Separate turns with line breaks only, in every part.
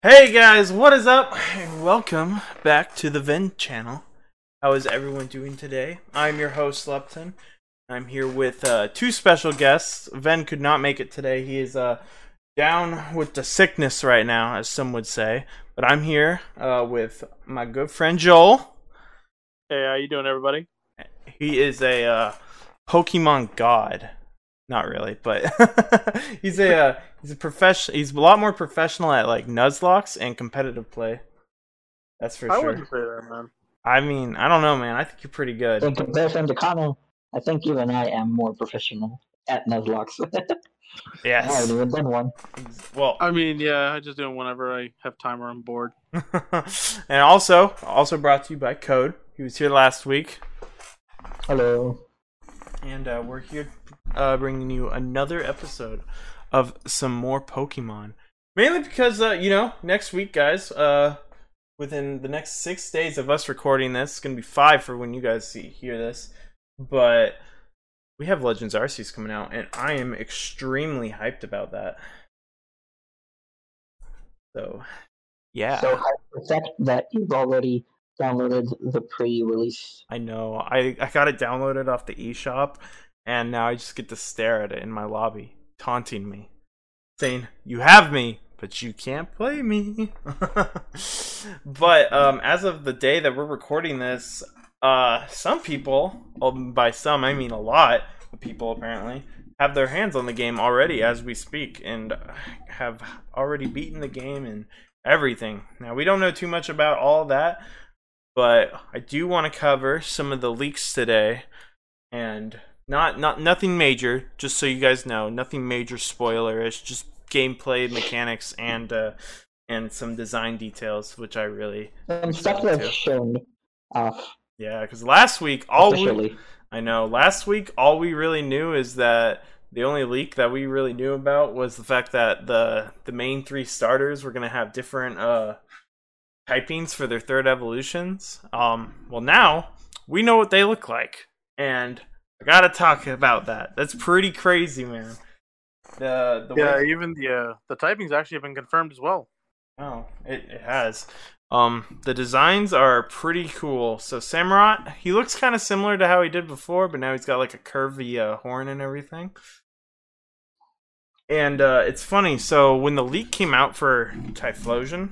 Hey guys, what is up? And welcome back to the Ven channel. How is everyone doing today? I'm your host, Lepton. I'm here with uh, two special guests. Ven could not make it today. He is uh, down with the sickness right now, as some would say. But I'm here uh, with my good friend Joel.
Hey, how you doing, everybody?
He is a uh, Pokemon god. Not really, but he's a uh, he's a professional. He's a lot more professional at like Nuzlockes and competitive play. That's for
I
sure.
wouldn't say that, man.
I mean, I don't know, man. I think you're pretty good.
In comparison to Connor, I think you and I am more professional at Nuzlocke. I haven't even done one.
Well,
I mean, yeah, I just do it whenever I have time or I'm bored.
and also, also brought to you by Code. He was here last week,
Hello.
and uh, we're here uh, bringing you another episode of some more Pokemon. Mainly because, uh, you know, next week, guys, uh, within the next six days of us recording this, it's gonna be five for when you guys see hear this, but we have Legends Arceus coming out, and I am extremely hyped about that. So, yeah.
So I suspect that you've already downloaded the pre-release.
I know. I, I got it downloaded off the eShop, and now I just get to stare at it in my lobby, taunting me, saying, You have me, but you can't play me. but um, as of the day that we're recording this, uh, some people, well, by some I mean a lot of people apparently, have their hands on the game already as we speak and have already beaten the game and everything. Now, we don't know too much about all that, but I do want to cover some of the leaks today and not not nothing major, just so you guys know, nothing major spoilerish, just gameplay mechanics and uh and some design details which I really
Some stuff that's shown off
yeah, cuz last week all we. I know. Last week, all we really knew is that the only leak that we really knew about was the fact that the the main three starters were going to have different uh typings for their third evolutions. Um, well, now we know what they look like, and I gotta talk about that. That's pretty crazy, man. The the
Yeah,
way-
even the uh, the typing's actually been confirmed as well.
Oh, it, it has. Um, the designs are pretty cool. So Samurott, he looks kind of similar to how he did before, but now he's got like a curvy uh, horn and everything. And uh, it's funny. So when the leak came out for Typhlosion,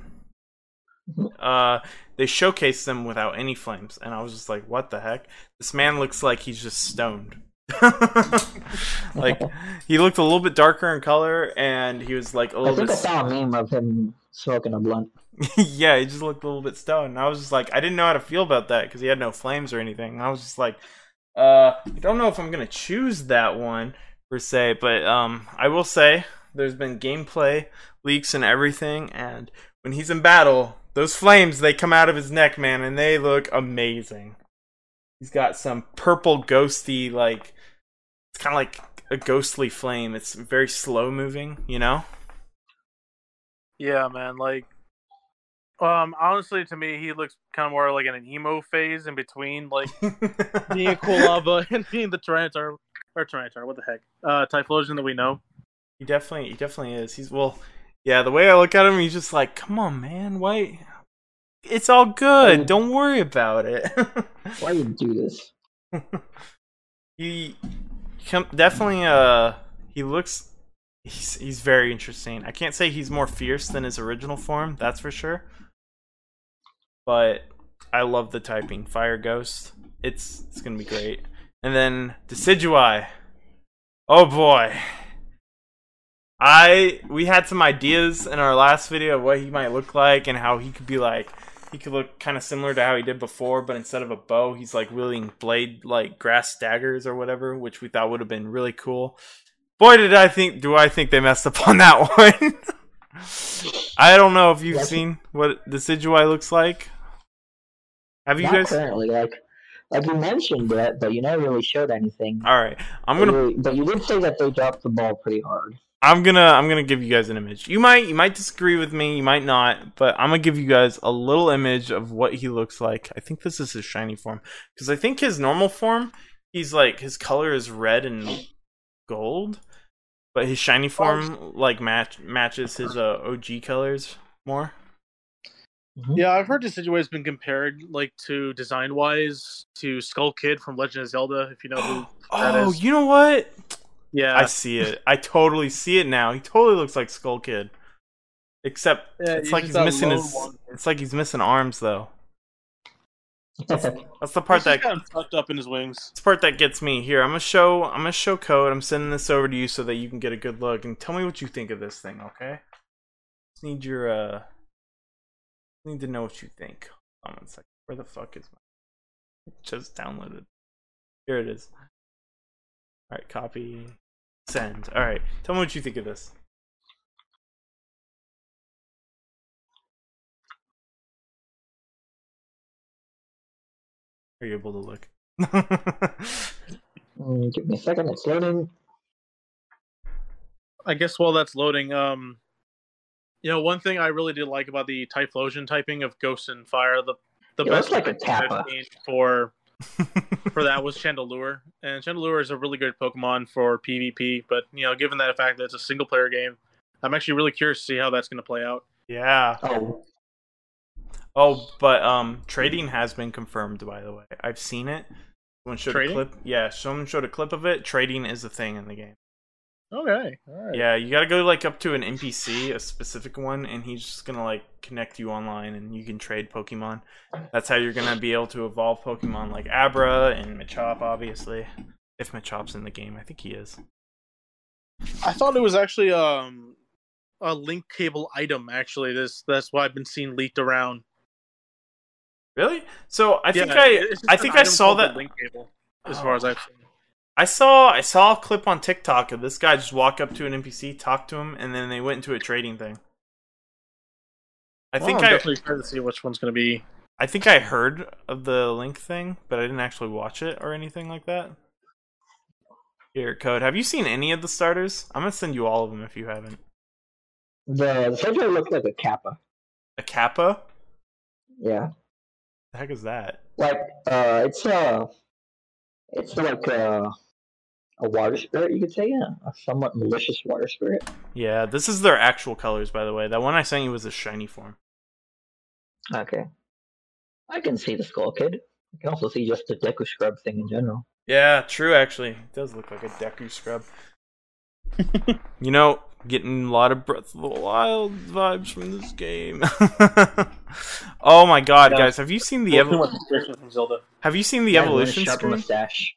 uh, they showcased them without any flames, and I was just like, "What the heck? This man looks like he's just stoned." like he looked a little bit darker in color, and he was like a
I
little
think
bit.
I saw a meme of him smoking a blunt.
yeah, he just looked a little bit stoned. And I was just like, I didn't know how to feel about that because he had no flames or anything. And I was just like, uh, I don't know if I'm gonna choose that one per se, but um, I will say there's been gameplay leaks and everything, and when he's in battle, those flames they come out of his neck, man, and they look amazing. He's got some purple ghosty like it's kind of like a ghostly flame. It's very slow moving, you know.
Yeah, man. Like, um, honestly, to me, he looks kind of more like in an emo phase in between, like being cool lava and being the Tyranitar or Tyranitar. What the heck? Uh, Typhlosion that we know.
He definitely, he definitely is. He's well, yeah. The way I look at him, he's just like, "Come on, man, why? It's all good. Don't worry about it."
Why would you do this?
he com- definitely, uh, he looks. He's he's very interesting. I can't say he's more fierce than his original form. That's for sure. But I love the typing. Fire Ghost. It's it's gonna be great. And then Decidueye. Oh boy. I we had some ideas in our last video of what he might look like and how he could be like he could look kind of similar to how he did before, but instead of a bow, he's like wielding blade like grass daggers or whatever, which we thought would have been really cool. Boy, did I think do I think they messed up on that one. I don't know if you've
Yes.
seen what the Decidueye looks like. Have you
Not
guys?
currently, like, like you mentioned it, but you never really showed anything.
All right, I'm gonna
But But you did say that they dropped the ball pretty hard.
I'm gonna I'm gonna give you guys an image. You might you might disagree with me, you might not, but I'm gonna give you guys a little image of what he looks like. I think this is his shiny form because I think his normal form, he's like his color is red and gold, but his shiny form like match matches his uh, OG colors more.
Yeah, I've heard Decidueye's been compared, like, to design wise, to Skull Kid from Legend of Zelda. If you know who that
Oh,
is.
you know what?
Yeah,
I see it. I totally see it now. He totally looks like Skull Kid. Except
Yeah,
it's like he's missing his
one.
it's like he's missing arms though. That's the part that
just kind of tucked up in his wings.
It's the part that gets me. Here, I'm gonna show. I'm gonna show code. I'm sending this over to you so that you can get a good look and tell me what you think of this thing. Okay? Just need your uh. Need to know what you think. Hold on one second. Where the fuck is my? Just downloaded. Here it is. All right, copy, send. All right, tell me what you think of this. Are you able to look?
Mm, give me a second. It's loading.
I guess while that's loading, um, you know, one thing I really did like about the Typhlosion typing of Ghost and Fire, the the
It
best
like a
typing I've seen for for that was Chandelure, and Chandelure is a really good Pokemon for PvP. But you know, given that fact that it's a single player game, I'm actually really curious to see how that's going to play out.
yeah.
Oh,
Oh, but um, trading has been confirmed. By the way, I've seen it. Someone showed
Trading?
a clip. Yeah, someone showed a clip of it. Trading is a thing in the game.
Okay, all right.
Yeah, you gotta go like up to an NPC, a specific one, and he's just gonna like connect you online, and you can trade Pokemon. That's how you're gonna be able to evolve Pokemon like Abra and Machop, obviously. If Machop's in the game, I think he is.
I thought it was actually um a link cable item. Actually, this that's why I've been seeing leaked around.
Really? So I think I I think I saw that.
link cable. As far as I've seen.
I saw I saw a clip on TikTok of this guy just walk up to an NPC, talk to him, and then they went into a trading thing. I think
I'm
I
definitely excited to see which one's going to be.
I think I heard of the link thing, but I didn't actually watch it or anything like that. Here, code. Have you seen any of the starters? I'm gonna send you all of them if you haven't.
the the Sedgwick looks like a Kappa.
A Kappa?
Yeah,
The heck is that?
like uh, it's uh, it's like uh, a water spirit. You could say, yeah, a somewhat malicious water spirit.
Yeah, this is their actual colors, by the way. That one I sent you was a shiny form.
Okay, I can see the Skull Kid. I can also see just the Deku Scrub thing in general.
Yeah, true. Actually, it does look like a Deku scrub. you know, getting a lot of Breath of the Wild vibes from this game. oh my god, guys! Have you seen the
Well, too
evo-
much inspiration from Zelda.
Have you seen the
That is one
evolution screen?
mustache.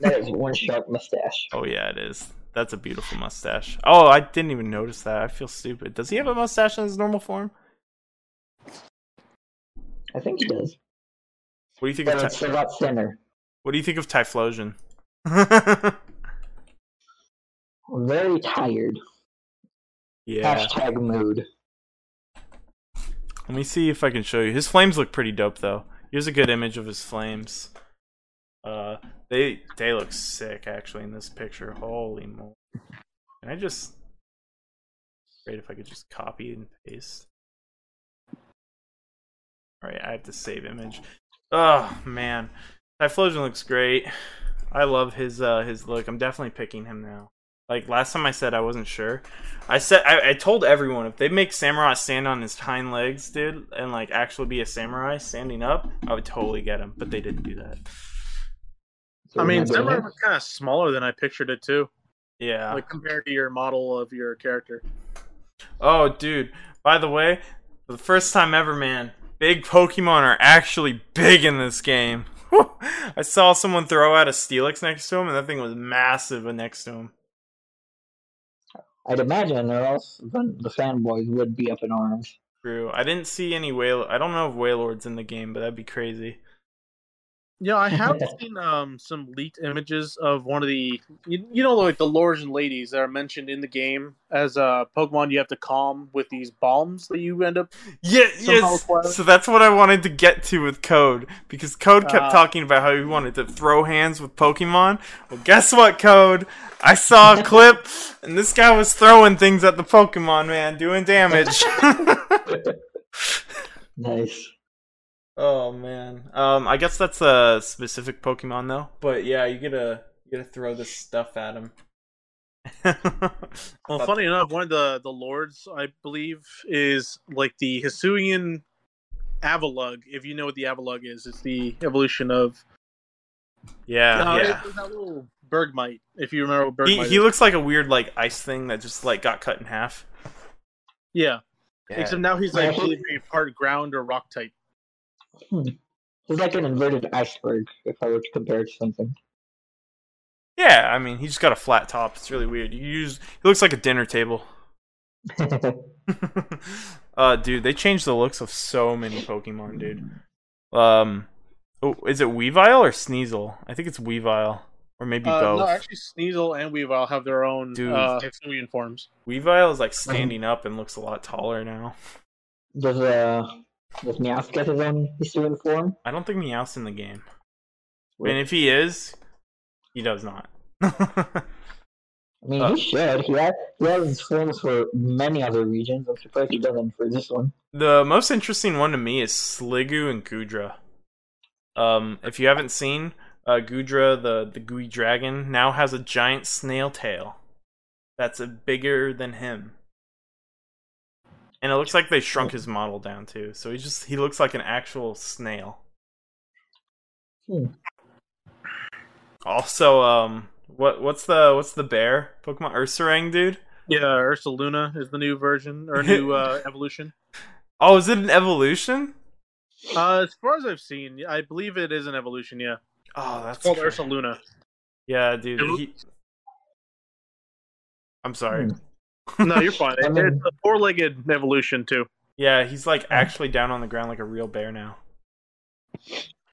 That is one sharp mustache.
Oh yeah, it is. That's a beautiful mustache. Oh, I didn't even notice that. I feel stupid. Does he have a mustache in his normal form?
I think he does,
What do you think of
but
Ty-
it's a lot thinner.
What do you think of Typhlosion?
Very tired.
yeah.
Hashtag mood.
Let me see if I can show you. His flames look pretty dope though. Here's a good image of his flames. Uh they they look sick actually in this picture. Holy moly. Can I just great if I could just copy and paste. Alright, I have to save image. Oh man. Typhlosion looks great. I love his uh his look. I'm definitely picking him now. Like last time I said I wasn't sure. I said I, I told everyone if they make Samurott stand on his hind legs, dude, and like actually be a samurai standing up, I would totally get him. But they didn't do that.
So
I mean,
remember
was kind of smaller than I pictured it too,
Yeah.
like compared to your model of your character.
oh, dude. By the way, for the first time ever, man, big Pokemon are actually big in this game. I saw someone throw out a Steelix next to him, and that thing was massive next to him.
I'd imagine, or else the fanboys would be up in arms.
True. I didn't see any whale. I don't know if Wailord's in the game, but that'd be crazy.
Yeah, I have seen um some leaked images of one of the you, you know like the Loresian ladies that are mentioned in the game as uh Pokemon you have to calm with these bombs that you end up
Yeah, yes.
acquired.
So that's what I wanted to get to with Code because Code kept
Ah.
talking about how he wanted to throw hands with Pokemon. Well, guess what, Code? I saw a clip, and this guy was throwing things at the Pokemon, man, doing damage.
Nice.
Oh man. Um, I guess that's a specific Pokemon though. But yeah, you gotta you gotta throw this stuff at him.
Well, funny enough, one of the the lords, I believe, is like the Hisuian Avalugg. If you know what the Avalugg is, it's the evolution of
yeah,
uh,
yeah.
it's that little Bergmite. If you remember what
He,
Bergmite
he
is.
looks like a weird like ice thing that just like got cut in half.
yeah.
Yeah.
Except now he's
Yeah,
like
he-
part ground or rock type.
He's like an inverted iceberg, if I were to compare it to something.
yeah, I mean, he just got a flat top. It's really weird. You use he looks like a dinner table. uh, dude, they changed the looks of so many Pokemon, dude. Um, oh, is it Weavile or Sneasel? I think it's Weavile, or maybe
Uh,
both.
no, actually, Sneasel and Weavile have their own
Dude.
uh, forms.
Weavile is like standing up and looks a lot taller now.
does uh does Meowth get his own Hisuian form?
I don't think Meowth's in the game, and if he is, he does not.
I mean,
uh,
he should. He has he has forms for many other regions. I'm surprised he doesn't for this one.
The most interesting one to me is Sliggoo and Goodra. Um, if you haven't seen, uh, Goodra, the the gooey dragon, now has a giant snail tail. That's a bigger than him, and it looks like they shrunk his model down too. So he just he looks like an actual snail.
Hmm.
Also, um, what what's the what's the bear Pokemon Ursaring, dude?
Yeah, Ursaluna is the new version or new uh, evolution.
Oh, is it an evolution?
Uh, as far as I've seen, I believe it is an evolution. Yeah,
Oh, that's
it's called
cra-
Ursaluna.
Yeah, dude. He... I'm sorry.
No, you're fine.
I mean-
it's a four-legged evolution too.
Yeah, he's like actually down on the ground like a real bear now.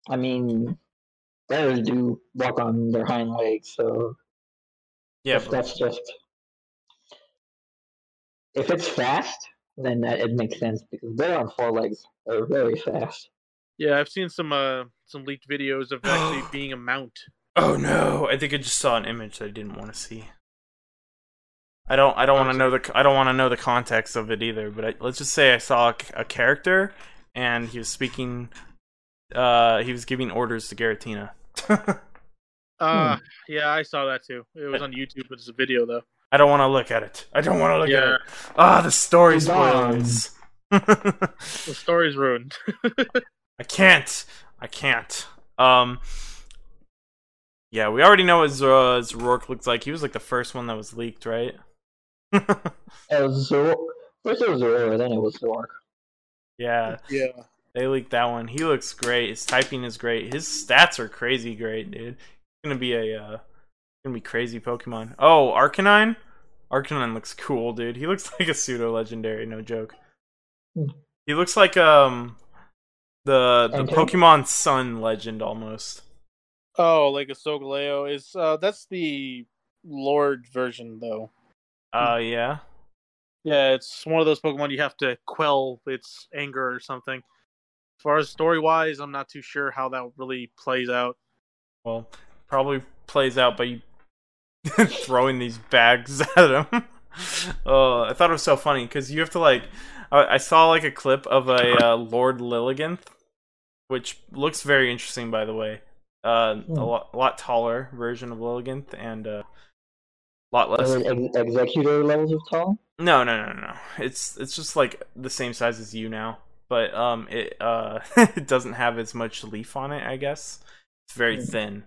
I mean, bears do walk on their hind legs, so
Yeah,
if
but,
that's just if it's fast, then that, it makes sense because they're on four legs. They're very fast.
Yeah, I've seen some uh some leaked videos of actually being a mount.
oh no, I think I just saw an image that I didn't want to see. I don't. I don't want to know the. I don't want to know the context of it either. But I, let's just say I saw a, a character, and he was speaking. Uh, he was giving orders to Giratina.
Uh, yeah, I saw that too. It was on YouTube, but it's a video though.
I don't want to look at it. I don't want to look at
Yeah,
it. Ah, the story
Too bad.
spoilers.
the story's ruined.
I can't. I can't. Um. Yeah, we already know what Zor- Zork looks like. He was like the first one that was leaked, right?
It was Zor- First it was Zorua, then it was Zork.
yeah,
yeah,
they leaked that one. He looks great. His typing is great. His stats are crazy great, dude. He's gonna be a uh, gonna be crazy Pokemon. Oh, Arcanine. Arcanine looks cool, dude. He looks like a pseudo legendary. No joke.
Hmm.
He looks like um the the
Okay.
Pokemon Sun legend almost.
Oh, like a Solgaleo is uh that's the Lord version though.
Uh yeah.
Yeah, it's one of those Pokemon you have to quell its anger or something. As far as story wise, I'm not too sure how that really plays out.
Well, probably plays out by throwing these bags at him. Oh, I thought it was so funny because you have to like. I, I saw like a clip of a uh, Lord Lilligant, which looks very interesting, by the way. Uh,
Hmm.
a lot, a lot taller version of Lilligant and uh, a lot less.
Ex- executor levels of tall?
No, no, no, no. It's it's just like the same size as you now, but um, it uh, it doesn't have as much leaf on it. I guess it's very
Hmm.
thin.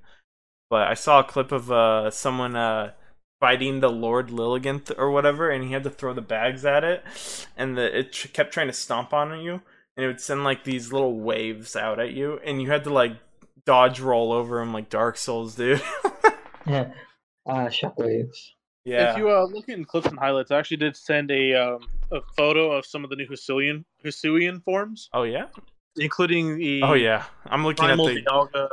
But I saw a clip of uh someone uh fighting the Lord Lilligant or whatever, and he had to throw the bags at it, and the it tr- kept trying to stomp on you, and it would send like these little waves out at you, and you had to like dodge roll over him like Dark Souls, dude.
Yeah. Uh, shockwaves.
yeah.
If you uh, look in clips and highlights, I actually did send a um, a photo of some of the new Hisuian Hisuian forms,
oh yeah.
including the
Oh yeah. I'm looking at the
Dialga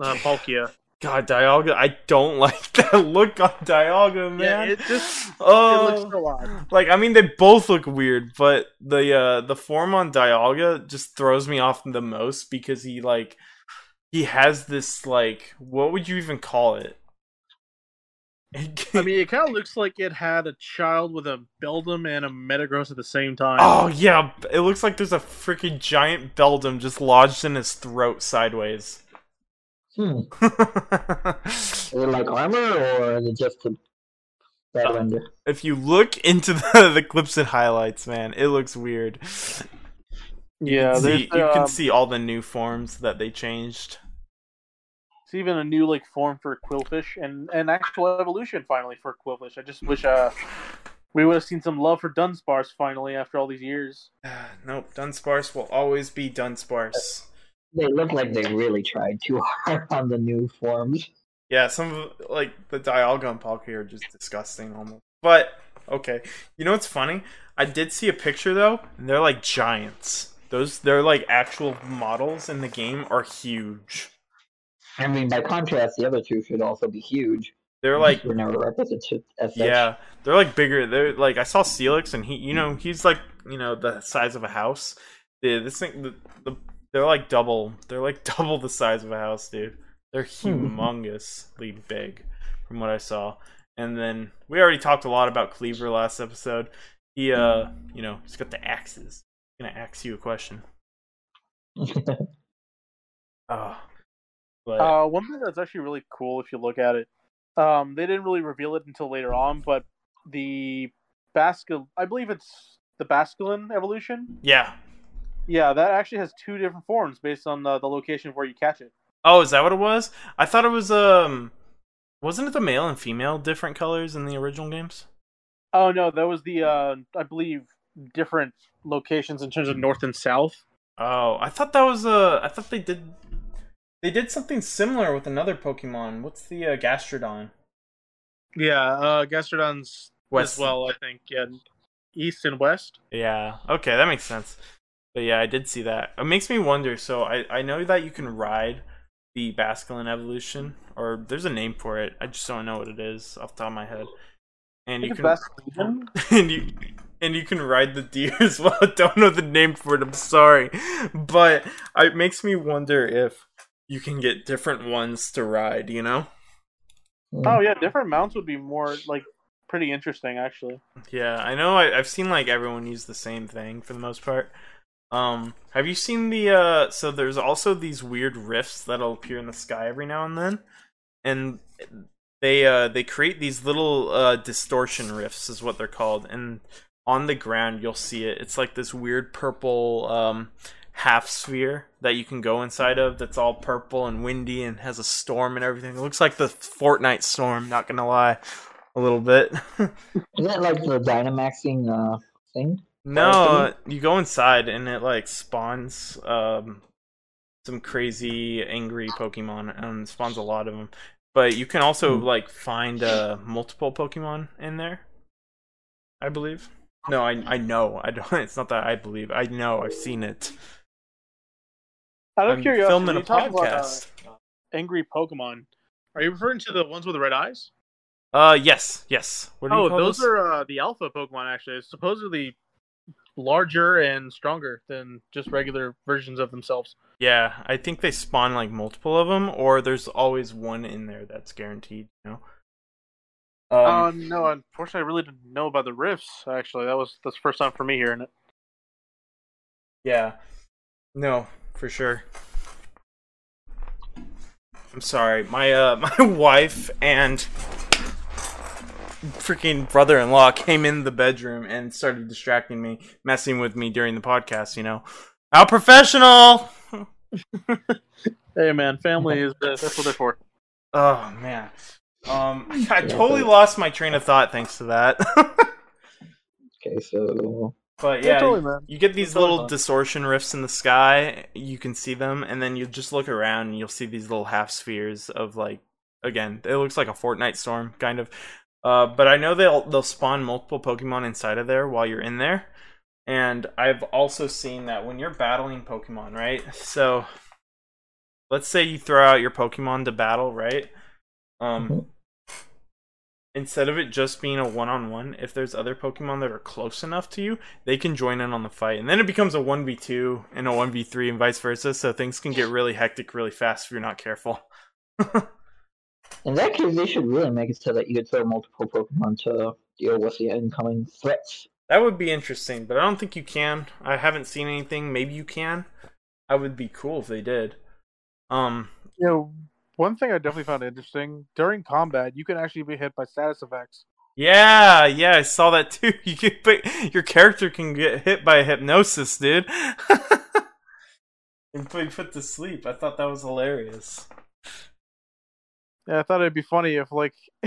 uh, Palkia.
God, Dialga, I don't like that look on Dialga, man.
Yeah, it just
oh,
it looks so odd.
like I mean, they both look weird, but the uh the form on Dialga just throws me off the most because he like he has this like what would you even call it?
I mean, it kind of looks like it had a child with a Beldum and a Metagross at the same time.
oh yeah, it looks like there's a freaking giant Beldum just lodged in his throat sideways.
Hmm. Is it like armor or is it just a Bad
Uh. If you look into the, the clips and highlights, man, it looks weird.
Yeah,
you,
there's
see, you can
um,
see all the new forms that they changed.
It's even a new like form for Qwilfish and an actual evolution finally for Qwilfish. I just wish uh we would have seen some love for Dunsparce finally after all these years.
nope, Dunsparce will always be Dunsparce.
They look like they really tried too hard on the new forms.
Yeah, some of like the Dialga and Palkia are just disgusting almost. But okay, you know what's funny? I did see a picture though, and they're like giants. Those they're like actual models in the game are huge.
I mean, by contrast, the other two should also be huge.
They're like
were never represented as such.
yeah, they're like bigger. They're like I saw Steelix and he, you know, he's like you know the size of a house. The this thing, the, the they're like double. They're like double the size of a house, dude. They're hmm. humongously big, from what I saw. And then we already talked a lot about Kleavor last episode. He, uh, hmm. you know, he's got the axes. Gonna ask you a question. Oh, but
Uh, one thing that's actually really cool if you look at it, um, they didn't really reveal it until later on, but the Bascul, I believe it's the Basculin evolution.
yeah.
Yeah, that actually has two different forms based on the, the location of where you catch it.
Oh, is that what it was? I thought it was um, wasn't it the male and female different colors in the original games?
Oh no, that was the uh, I believe different locations in terms of north and south.
Oh, I thought that was uh, I thought they did, they did something similar with another Pokemon. What's the uh, Gastrodon?
Yeah, uh, Gastrodon's
West.
as well. I think yeah, east and west.
Yeah. Okay, that makes sense. But yeah, I did see that. It makes me wonder. So I I know that you can ride the Basculin evolution, or there's a name for it. I just don't know what it is off the top of my head. And you can
Basculin.
and you and you can ride the deer as well. I don't know the name for it. I'm sorry, but it makes me wonder if you can get different ones to ride. You know?
Oh yeah, different mounts would be more like pretty interesting actually.
Yeah, I know. I, I've seen like everyone use the same thing for the most part. Um, have you seen the? uh So there's also these weird rifts that'll appear in the sky every now and then, and they uh they create these little uh distortion rifts is what they're called, and on the ground you'll see it. It's like this weird purple um half sphere that you can go inside of. That's all purple and windy and has a storm and everything. It looks like the Fortnite storm. Not gonna lie, a little bit.
Isn't that like the Dynamaxing uh, thing?
No, you go inside and it like spawns um some crazy angry Pokemon and spawns a lot of them. But you can also
Hmm.
like find uh multiple Pokemon in there. I believe. No, I I know. I don't. It's not that I believe. I know. I've seen it.
Out of
I'm
curiosity,
filming a
you talk about, uh,
podcast.
angry Pokemon. Are you referring to the ones with the red eyes?
Uh, yes, yes. What do you
Oh,
call
those
those?
are uh, the alpha Pokemon. Actually, it's supposedly larger and stronger than just regular versions of themselves.
Yeah, I think they spawn like multiple of them, or there's always one in there that's guaranteed. You know. Um,
uh, no, unfortunately, I really didn't know about the rifts. Actually, that was that's the first time for me hearing it.
Yeah. No, for sure. I'm sorry. My uh my wife and freaking brother-in-law came in the bedroom and started distracting me, messing with me during the podcast, you know. How professional.
Hey, man, family is that's what they're for.
Oh man. Um I totally lost my train of thought thanks to that.
Okay, so
but
Yeah,
yeah,
totally, man.
You get these
Totally
little
fun.
distortion rifts in the sky. You can see them, and then you just look around and you'll see these little half spheres of like, again, it looks like a Fortnite storm kind of. Uh, but I know they'll they'll spawn multiple Pokemon inside of there while you're in there, and I've also seen that when you're battling Pokemon, right? So, let's say you throw out your Pokemon to battle, right? Um,
Mhm.
Instead of it just being a one-on-one, if there's other Pokemon that are close enough to you, they can join in on the fight, and then it becomes a one v two and a one v three, and vice versa. So things can get really hectic really fast if you're not careful.
in that case, they should really make it so that you could throw multiple Pokemon to deal with the incoming threats.
That would be interesting, but I don't think you can. I haven't seen anything. Maybe you can. I would be cool if they did. Um,
You know, one thing I definitely found interesting during combat, you can actually be hit by status effects.
Yeah, yeah, I saw that too. You can put, your character can get hit by a hypnosis, dude. and put to sleep. I thought that was hilarious.
Yeah, I thought it'd be funny if like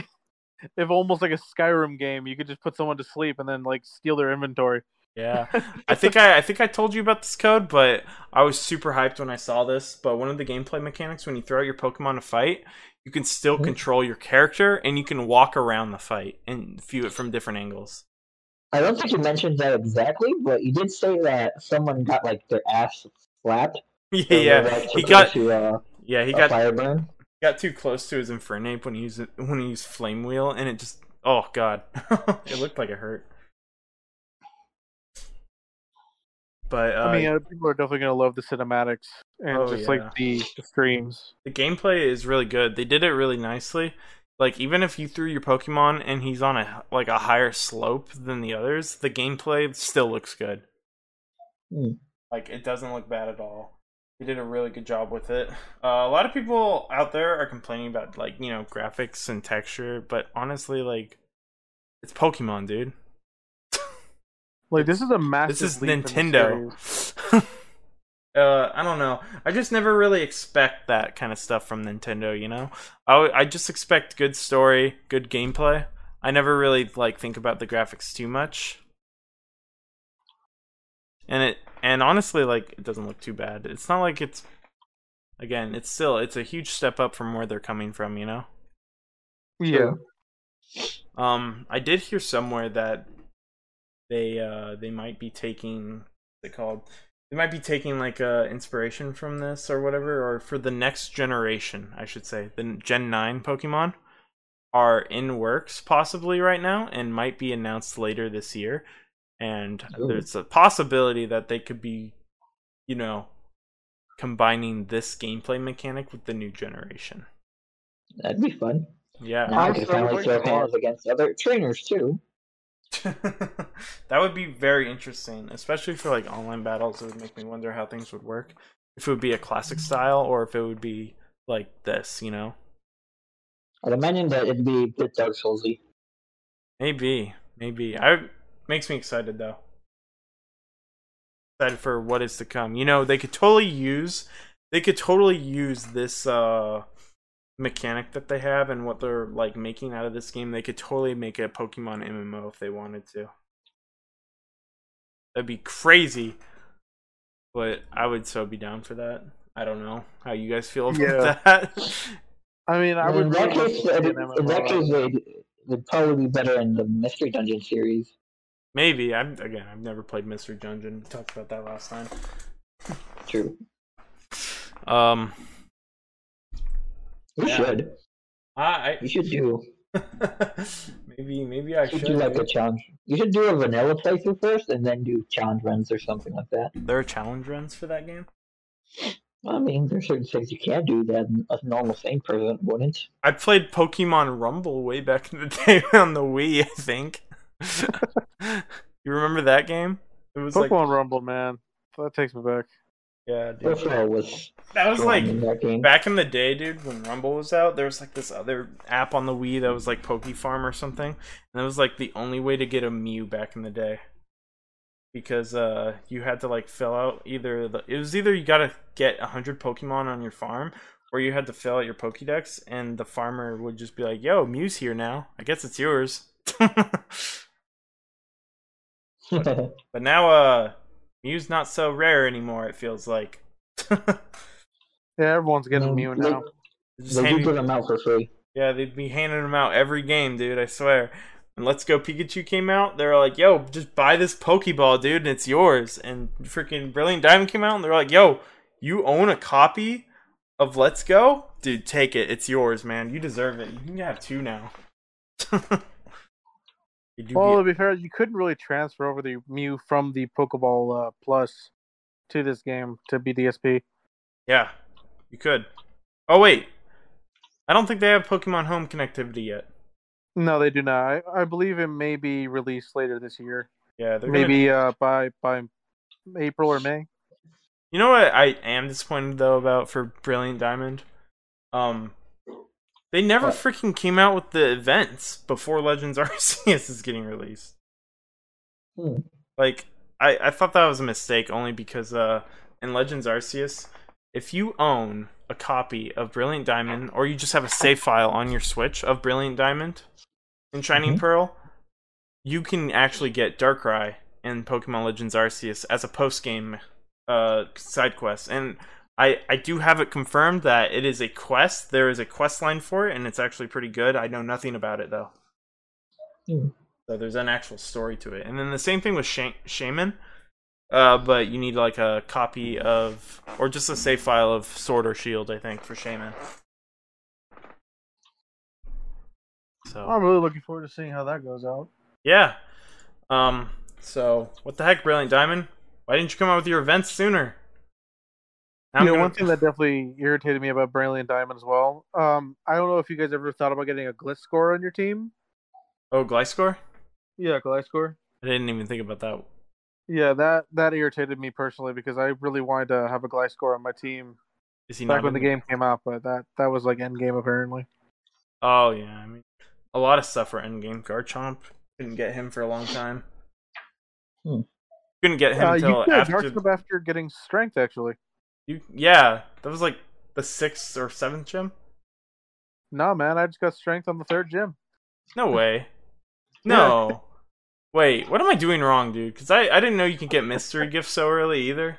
if almost like a Skyrim game, you could just put someone to sleep and then like steal their inventory.
Yeah, I think I I think I told you about this code, but I was super hyped when I saw this. But one of the gameplay mechanics when you throw out your Pokemon to fight, you can still
Mhm.
control your character and you can walk around the fight and view it from different angles.
I don't think you mentioned that exactly, but you did say that someone got like their ass slapped.
Yeah, yeah,
like,
he got
to uh,
yeah he got
fire burn.
got too close to his Infernape when he used when he used Flame Wheel, and it just oh god, it looked like it hurt. But uh,
I mean, uh, people are definitely gonna love the cinematics and
Oh,
just
yeah.
like the, the streams.
the gameplay is really good. They did it really nicely. Like even if you threw your Pokemon and he's on a like a higher slope than the others, the gameplay still looks good.
Hmm.
Like it doesn't look bad at all. They did a really good job with it. Uh, a lot of people out there are complaining about like you know graphics and texture, but honestly, like it's Pokemon, dude.
Like this is a massive.
This is
leap in the
Nintendo. uh, I don't know. I just never really expect that kind of stuff from Nintendo. You know, I w- I just expect good story, good gameplay. I never really like think about the graphics too much. And it and honestly, like it doesn't look too bad. It's not like it's again. It's still it's a huge step up from where they're coming from. You know.
Yeah.
Um, I did hear somewhere that they uh they might be taking what's it called they might be taking like uh inspiration from this or whatever or for the next generation I should say the Gen nine Pokemon are in works possibly right now and might be announced later this year and
Ooh.
there's a possibility that they could be you know combining this gameplay mechanic with the new generation
That'd be fun.
yeah
Now I
I'm
can
so
finally throw
looking
hands against other trainers too.
that would be very interesting, especially for like online battles. It would make me wonder how things would work. If it would be a classic style or if it would be like this, you know?
I'd imagine that it'd be a bit Dark Soulsy.
Maybe, maybe. I makes me excited though. Excited for what is to come. You know, they could totally use they could totally use this uh mechanic that they have and what they're like making out of this game. They could totally make a Pokemon MMO if they wanted to. That'd be crazy. But I would so be down for that. I don't know how you guys feel about
Yeah.
that.
I mean, I would.
in that case,
to
in that case, they'd, they'd probably be better in the Mystery Dungeon series.
Maybe. I'm again I've never played Mystery Dungeon. We talked about that last time.
True.
Um
You
Yeah.
should.
I,
You should do.
maybe maybe I
should
should.
do like a challenge. You should do a vanilla playthrough first, and then do challenge runs or something like that.
There are challenge runs for that game.
I mean, there's certain things you can't do that a normal sane person wouldn't.
I played Pokemon Rumble way back in the day on the Wii. I think. you remember that game? It was
Pokemon
like
Rumble, man. That takes me back.
Yeah, dude.
Buffalo was
That was like
that
back in the day, dude. When Rumble was out, there was like this other app on the Wii that was like Poke Farm or something, and it was like the only way to get a Mew back in the day. Because uh, you had to like fill out either the it was either you gotta get a hundred Pokemon on your farm, or you had to fill out your Pokédex, and the farmer would just be like, "Yo, Mew's here now. I guess it's yours." but now, uh, Mew's not so rare anymore. It feels like.
Yeah, everyone's getting Mew now.
They do
handing-
them out for free.
Yeah, they'd be handing them out every game, dude. I swear. And Let's Go Pikachu came out. They're like, "Yo, just buy this Pokeball, dude, and it's yours." And freaking Brilliant Diamond came out, and they're like, "Yo, you own a copy of Let's Go, dude. Take it. It's yours, man. You deserve it. You can have two now." You
Well,
be-
to be fair, you couldn't really transfer over the Mew from the Pokeball uh, Plus to this game to BDSP.
yeah, you could. Oh wait, I don't think they have Pokemon Home connectivity yet.
No, they do not. I, I believe it may be released later this year.
Yeah, they're gonna-
Maybe uh, by by April or May.
You know what I am disappointed though about for Brilliant Diamond? Um They never
What?
freaking came out with the events before Legends Arceus is getting released.
Hmm.
Like, I, I thought that was a mistake only because uh, in Legends Arceus, if you own a copy of Brilliant Diamond or you just have a save file on your Switch of Brilliant Diamond and Shining
Mhm.
Pearl, you can actually get Darkrai in Pokemon Legends Arceus as a post game uh, side quest. And I, I do have it confirmed that it is a quest. There is a quest line for it, and it's actually pretty good. I know nothing about it though.
Hmm.
So there's an actual story to it. And then the same thing with Sha- Shaymin. Uh, but you need like a copy of, or just a save file of Sword or Shield, I think, for Shaymin. So
I'm really looking forward to seeing how that goes out.
yeah. Um. So what the heck, Brilliant Diamond? Why didn't you come out with your events sooner? Now I'm
you know,
gonna-
one thing that definitely irritated me about Brilliant Diamond as well. Um, I don't know if you guys ever thought about getting a Gliscor on your team.
Oh, Gliscor?
Yeah, Gliscor.
I didn't even think about that.
Yeah, that that irritated me personally because I really wanted to have a Gliscor on my team
Is he
back
not
when the
in-
game came out, but that that was like end game apparently.
Oh yeah, I mean, a lot of stuff for endgame. Garchomp couldn't get him for a long time.
Hmm.
Couldn't get him
Uh, you
until
could
after.
Garchomp after getting strength actually.
You, yeah, that was like the sixth or seventh gym.
No man, I just got strength on the third gym.
No way. No. Wait, what am I doing wrong, dude? Because I, I didn't know you can get mystery gifts so early either.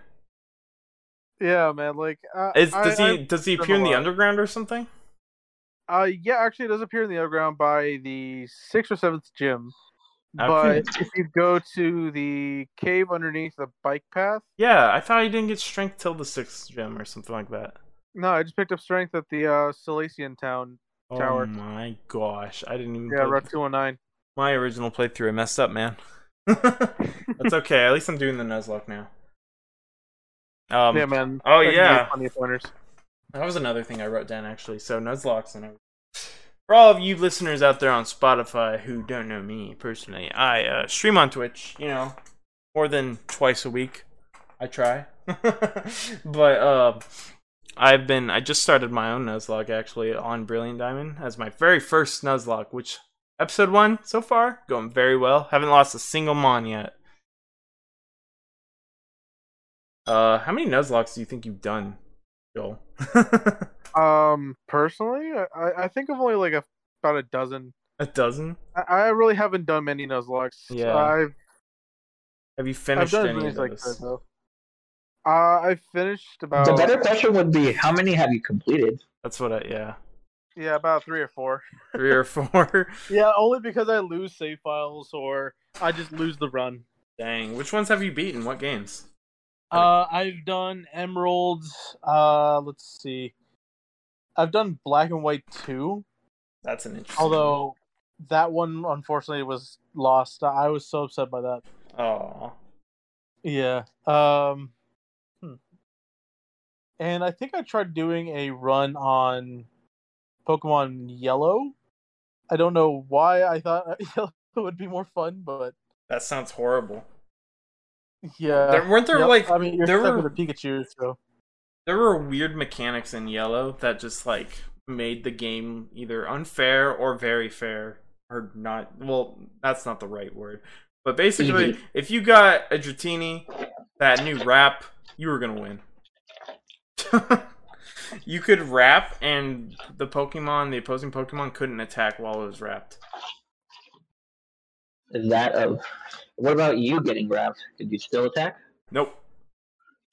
Yeah, man. Like, uh,
Is
I-
does he
I-
does he appear in the underground or something?
Uh, yeah, actually, it does appear in the underground by the sixth or seventh gym. But if you go to the cave underneath the bike path,
Yeah, I thought you didn't get strength till the sixth gym or something like that.
no, I just picked up strength at the uh, Solaceon town.
Oh
Tower.
Oh my gosh, I didn't even.
Yeah, Route 209.
My original playthrough, I messed up, man. That's okay. At least I'm doing the Nuzlocke now. Um,
yeah, man.
oh, yeah.
pointers.
That was another thing I wrote down actually. So Nuzlockes and everything. For all of you listeners out there on Spotify who don't know me personally, I uh, stream on Twitch. You know, more than twice a week. I try, but uh, I've been. I just started my own Nuzlocke actually on Brilliant Diamond as my very first Nuzlocke, which episode one so far going very well. Haven't lost a single mon yet. Uh, how many Nuzlockes do you think you've done, Joel?
Um, personally, I, I think I've only like a, about a dozen.
A dozen?
I, I really haven't done many Nuzlockes.
Yeah.
I've
Have you
I've
finished
done
any of
as I
those?
could though. Uh, I finished about
The better question would be how many have you completed?
That's what I yeah.
yeah about three or four.
Three or four.
Yeah, only because I lose save files or I just lose the run.
Dang. Which ones have you beaten? What games?
Uh, I've done Emeralds. Uh, let's see. I've done Black and White two,
That's an interesting.
although that one unfortunately was lost. I was so upset by that.
Oh.
Yeah. Um. hmm. And I think I tried doing a run on Pokemon Yellow. I don't know why I thought Yellow would be more fun, but
That sounds horrible.
yeah.
There, weren't there
Yep,
like
I mean, you're
there
stuck
were-
with a Pikachu, so
there were weird mechanics in yellow that just like made the game either unfair or very fair or not well that's not the right word but basically
Easy.
if you got a Dratini that new wrap you were gonna win you could wrap and the pokemon the opposing pokemon couldn't attack while it was wrapped
Is that of what about you getting wrapped? Could you still attack?
nope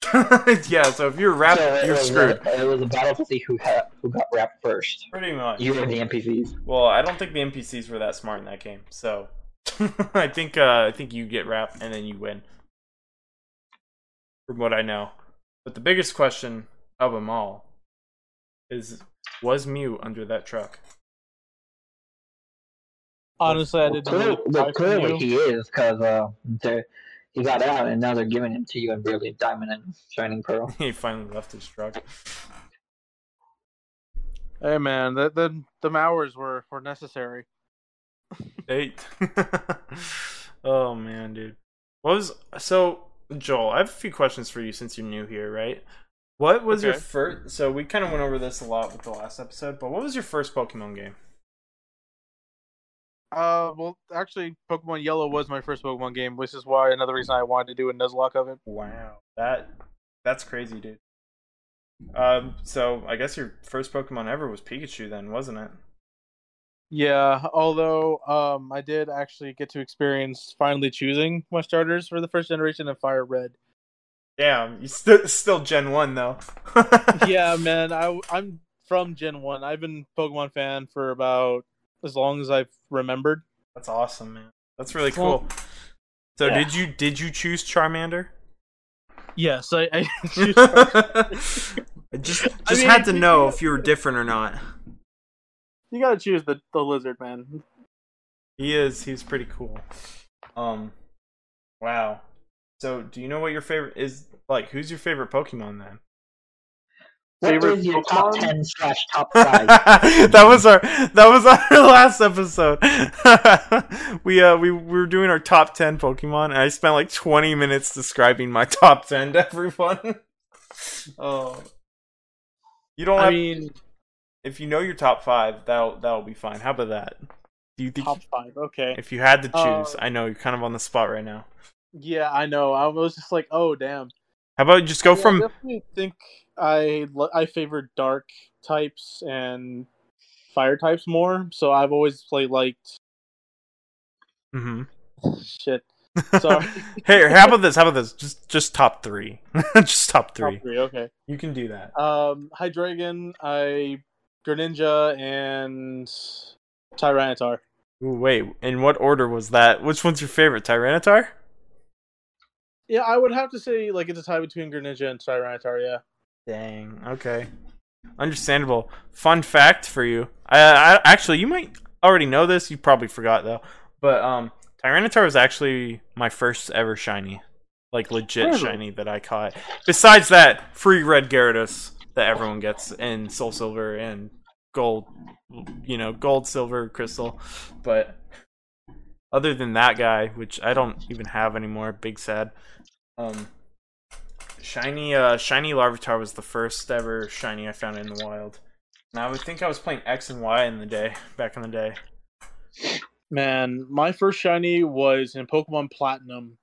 yeah so if you're wrapped
So
you're screwed
A, it was a battle to see who had, who got wrapped first.
pretty much
You were the NPCs.
Well, I don't think the NPCs were that smart in that game, so I think uh, I think you get wrapped and then you win, from what I know. But the biggest question of them all is: Was Mew under that truck?
honestly, I didn't.
Clearly,
really
well, clearly he is because uh, they're- he got out and now they're giving him to you in Brilliant Diamond and Shining Pearl.
he finally left his truck.
Hey man, the the the hours were were necessary.
Eight. oh man, dude. What was so Joel? I have a few questions for you since you're new here, right? What was your first? So we kind of went over this a lot with the last episode, but what was your first Pokemon game?
Uh, well, actually, Pokemon Yellow was my first Pokemon game, which is why another reason I wanted to do a Nuzlocke of it.
Wow, that that's crazy, dude. Um, so I guess your first Pokemon ever was Pikachu, then, wasn't it?
Yeah, although um, I did actually get to experience finally choosing my starters for the first generation of Fire Red.
Damn, you st- still Gen One though.
yeah, man, I I'm from Gen One. I've been Pokemon fan for about as long as I've remembered.
that's awesome, man. That's really
Well,
cool. So
yeah.
did you did you choose Charmander?
Yes, I. I
I just just
I mean,
had to know if you were different or not.
you gotta choose the the lizard man.
He is. He's pretty cool. Um, wow. So, do you know what your favorite is? Like, who's your favorite Pokemon then?
What
Favorite
is your top
Pokemon?
ten slash top five?
that was our that was our last episode. we uh we, we were doing our top ten Pokemon, and I spent like twenty minutes describing my top ten to everyone. oh, you don't
I
have.
mean,
if you know your top five, that'll that'll be fine. How about that? Do you think
top five. Okay.
if you had to choose?
Uh,
I know you're kind of on the spot right now.
Yeah, I know. I was just like, oh damn.
How about just go
Yeah, I
from
definitely think I I favor dark types and fire types more. So I've always played like liked
Mhm.
shit. Sorry.
hey, how about this? How about this? Just just top three. just top three.
Top three. Okay.
You can do that.
Um, Hydreigon, I Greninja, and Tyranitar.
Ooh, wait, in what order was that? Which one's your favorite? Tyranitar?
Yeah, I would have to say like it's a tie between Greninja and Tyranitar. Yeah.
Dang. Okay. Understandable. Fun fact for you. I, I actually you might already know this. You probably forgot though. But um, Tyranitar was actually my first ever shiny, like legit
Really?
shiny that I caught. Besides that, free red Gyarados that everyone gets in Soul Silver and Gold. You know, Gold, Silver, Crystal. But other than that guy, which I don't even have anymore, big sad. Um, shiny, uh, shiny Larvitar was the first ever shiny I found in the wild. And I would think I was playing X and Y in the day, back in the day.
Man, my first shiny was in Pokemon Platinum,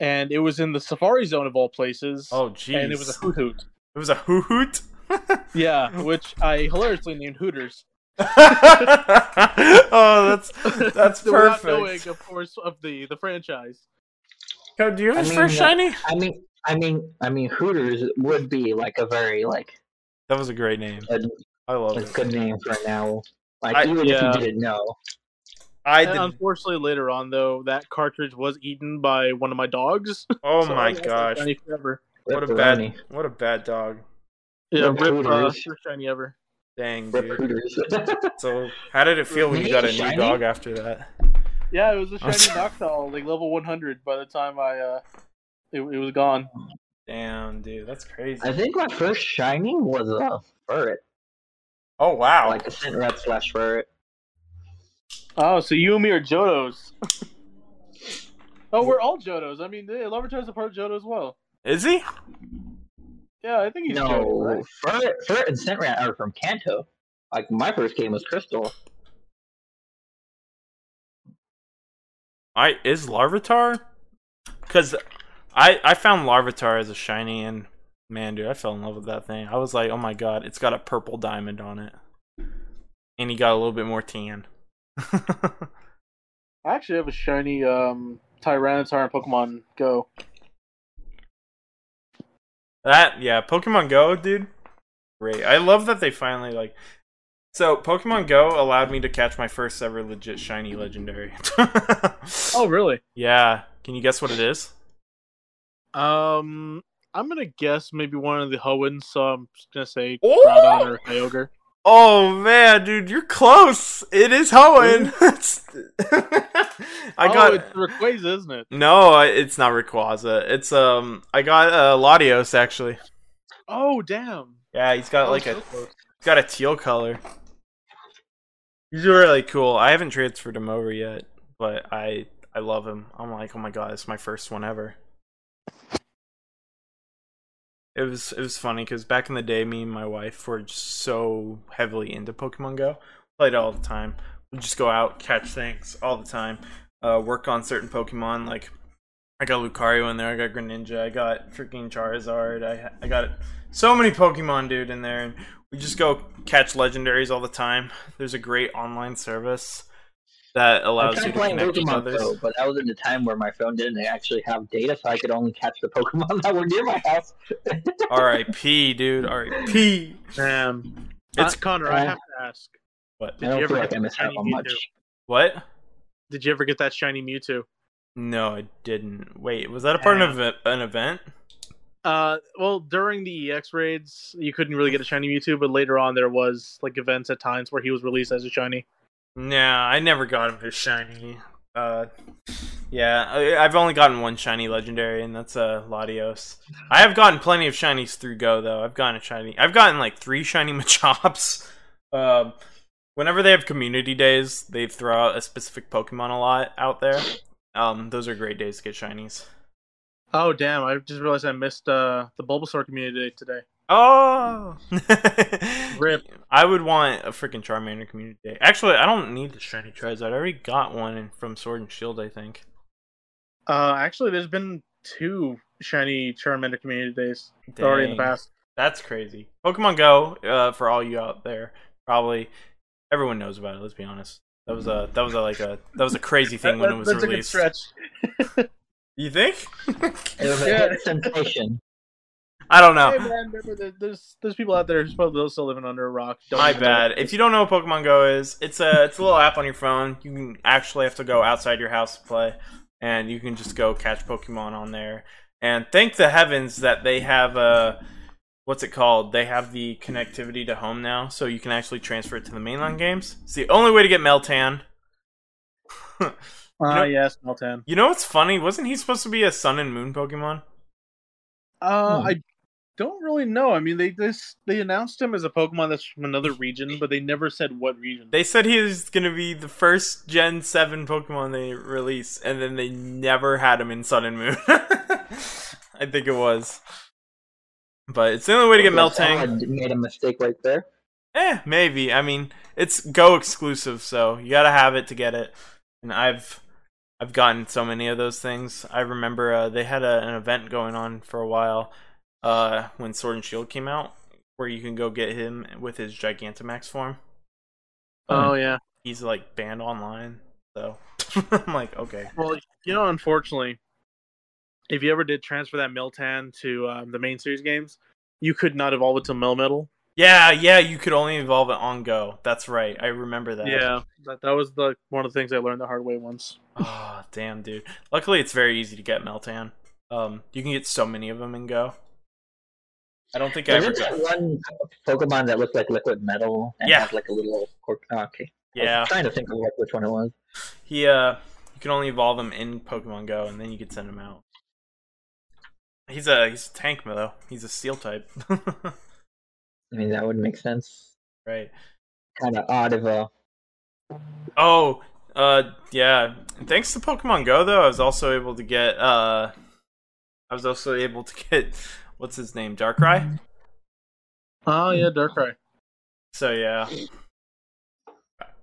and it was in the Safari Zone of all places.
Oh, jeez.
and it was a Hoothoot.
It was a Hoothoot.
Yeah, which I hilariously named Hooters.
oh, that's that's
Without
perfect.
knowing, of course, of the the franchise.
Go, do you have
I
his
mean,
first shiny?
I mean, I mean, I mean, Hooters would be like a very like
That was a great name.
a,
I love
a
it.
good name for an owl. Like
I-
even
yeah.
if you didn't know,
I
And
did.
unfortunately, later on, though, that cartridge was eaten by one of my dogs.
Oh
So
my gosh!
shiny forever.
What a
Ripperoni.
bad, what a bad dog.
Yeah,
Rip
rip uh, shiny ever.
Dang, dude. So, how did it feel when you got a new dog after that?
Yeah, it was a
I'm
shiny
sorry.
Like level 100. By the time I, uh, it, it was gone.
Damn, dude, that's crazy.
I think my first shiny was a ferret,
Oh wow!
like a Sentret slash Furret.
Oh, so you and me are Jodos. oh, we're all Jodos. I mean, yeah, Larvitar's a part of Johto as well.
Is he?
Yeah, I think he's
No,
Johto, right?
Furret, Furret and Sentret are from Kanto. Like my first game was Crystal.
I is Larvitar? Because I I found Larvitar as a shiny, and man, dude, I fell in love with that thing. I was like, oh my god, it's got a purple diamond on it, and he got a little bit more tan.
I actually have a shiny um, Tyranitar in Pokemon Go.
That yeah, Pokemon Go, dude. Great. I love that they finally like. So Pokemon Go allowed me to catch my first ever legit shiny legendary.
Oh, really?
yeah. Can you guess what it is?
Um, I'm gonna guess maybe one of the Hoenns. So I'm just gonna say
Oh!
Groudon or Kyogre.
Oh man, dude, you're close. It is Hoenn. It's- I
oh,
got
it's Rayquaza, isn't it?
no. It's not Rayquaza. It's um. I got uh, Latios actually.
Oh, damn!
Yeah, he's got
Oh,
like
so
a
close.
He's got a teal color. He's really cool. I haven't transferred him over yet, but I I love him. I'm like, oh my god, it's my first one ever. It was it was funny because back in the day, me and my wife were just so heavily into Pokemon Go. Played all the time. We'd just go out, catch things all the time. Uh, work on certain Pokemon. Like I got Lucario in there. I got Greninja. I got freaking Charizard. I I got so many Pokemon, dude, in there. And we just go catch legendaries all the time. There's a great online service that
I
allows
tried
you to
playing
connect with
Pokemon
others.
Go, but that was in the time where my phone didn't actually have data, so I could only catch the Pokemon that were near my house.
R.I.P. dude. R.I.P.
Um,
It's
uh, Connor, I
uh,
have to ask.
what?
I
Did
don't
you ever
feel
get
like I
the
missed out
shiny
on
Mewtwo?
much.
What?
Did you ever get that shiny Mewtwo?
No, I didn't. Wait, was that a part of
Yeah.
a- an event?
Uh, well, during the EX raids, you couldn't really get a shiny Mewtwo, but later on there was like events at times where he was released as a shiny.
Nah, I never got him his shiny. Uh, yeah, I, I've only gotten one shiny legendary, and that's uh, Latios. I have gotten plenty of shinies through Go though. I've gotten a shiny. I've gotten like three shiny Machops. Um, whenever they have community days, they throw out a specific Pokemon a lot out there. Um, those are great days to get shinies.
Oh damn! I just realized I missed uh the Bulbasaur community day today.
Oh,
Rip.
I would want a freaking Charmander community day. Actually, I don't need the shiny Charizard. I already got one from Sword and Shield. I think.
Uh, actually, there's been two shiny Charmander community days already in the past.
That's crazy. Pokemon Go, uh, for all you out there, probably everyone knows about it. Let's be honest. That was a that was a like a that was a crazy thing when it was
That's
released.
a good stretch.
You think?
It was a
Yeah.
hit sensation.
I don't know.
Hey man, remember there- there's there's people out there who's probably still living under a rock. Don't
My
even know.
bad. If you don't know what Pokemon Go is, it's a it's a little app on your phone. You can actually have to go outside your house to play, and you can just go catch Pokemon on there. And thank the heavens that they have a what's it called? They have the connectivity to home now, so you can actually transfer it to the mainline games. It's the only way to get Meltan.
Uh,
know-
yes, Meltan.
You know what's funny? Wasn't he supposed to be a Sun and Moon Pokemon?
Uh,
Hmm.
I don't really know. I mean, they this they announced him as a Pokemon that's from another region, but they never said what region.
They said he was gonna be the first Gen Seven Pokemon they release, and then they never had him in Sun and Moon. I think it was, but it's the only way to get
So
Meltan.
someone made a mistake right there.
Eh, maybe. I mean, it's Go exclusive, so you gotta have it to get it. And I've I've gotten so many of those things. I remember uh, they had a, an event going on for a while uh, when Sword and Shield came out, where you can go get him with his Gigantamax form.
oh yeah.
He's like banned online, so I'm like, okay.
Well, you know, unfortunately, if you ever did transfer that Meltan to um, the main series games, you could not evolve it to Melmetal.
Yeah, yeah, you could only evolve it on Go. That's right. I remember that.
Yeah, that that was the one of the things I learned the hard way once.
Oh, damn, dude. Luckily, it's very easy to get Meltan. Um, you can get so many of them in Go. I don't think I ever got.
one Pokemon that looked like liquid metal and
Yeah.
had like a little cork? Oh, okay. I
Yeah,
was trying to think of like which one it was.
he. Uh, you can only evolve him in Pokemon Go, and then you could send him out. He's a he's a tank though. He's a Steel type.
I mean, that would make sense.
right.
Kind of odd of a.
Oh, uh, yeah. Thanks to Pokemon Go, though, I was also able to get. Uh, I was also able to get what's his name, Darkrai.
Oh yeah, Darkrai.
So yeah,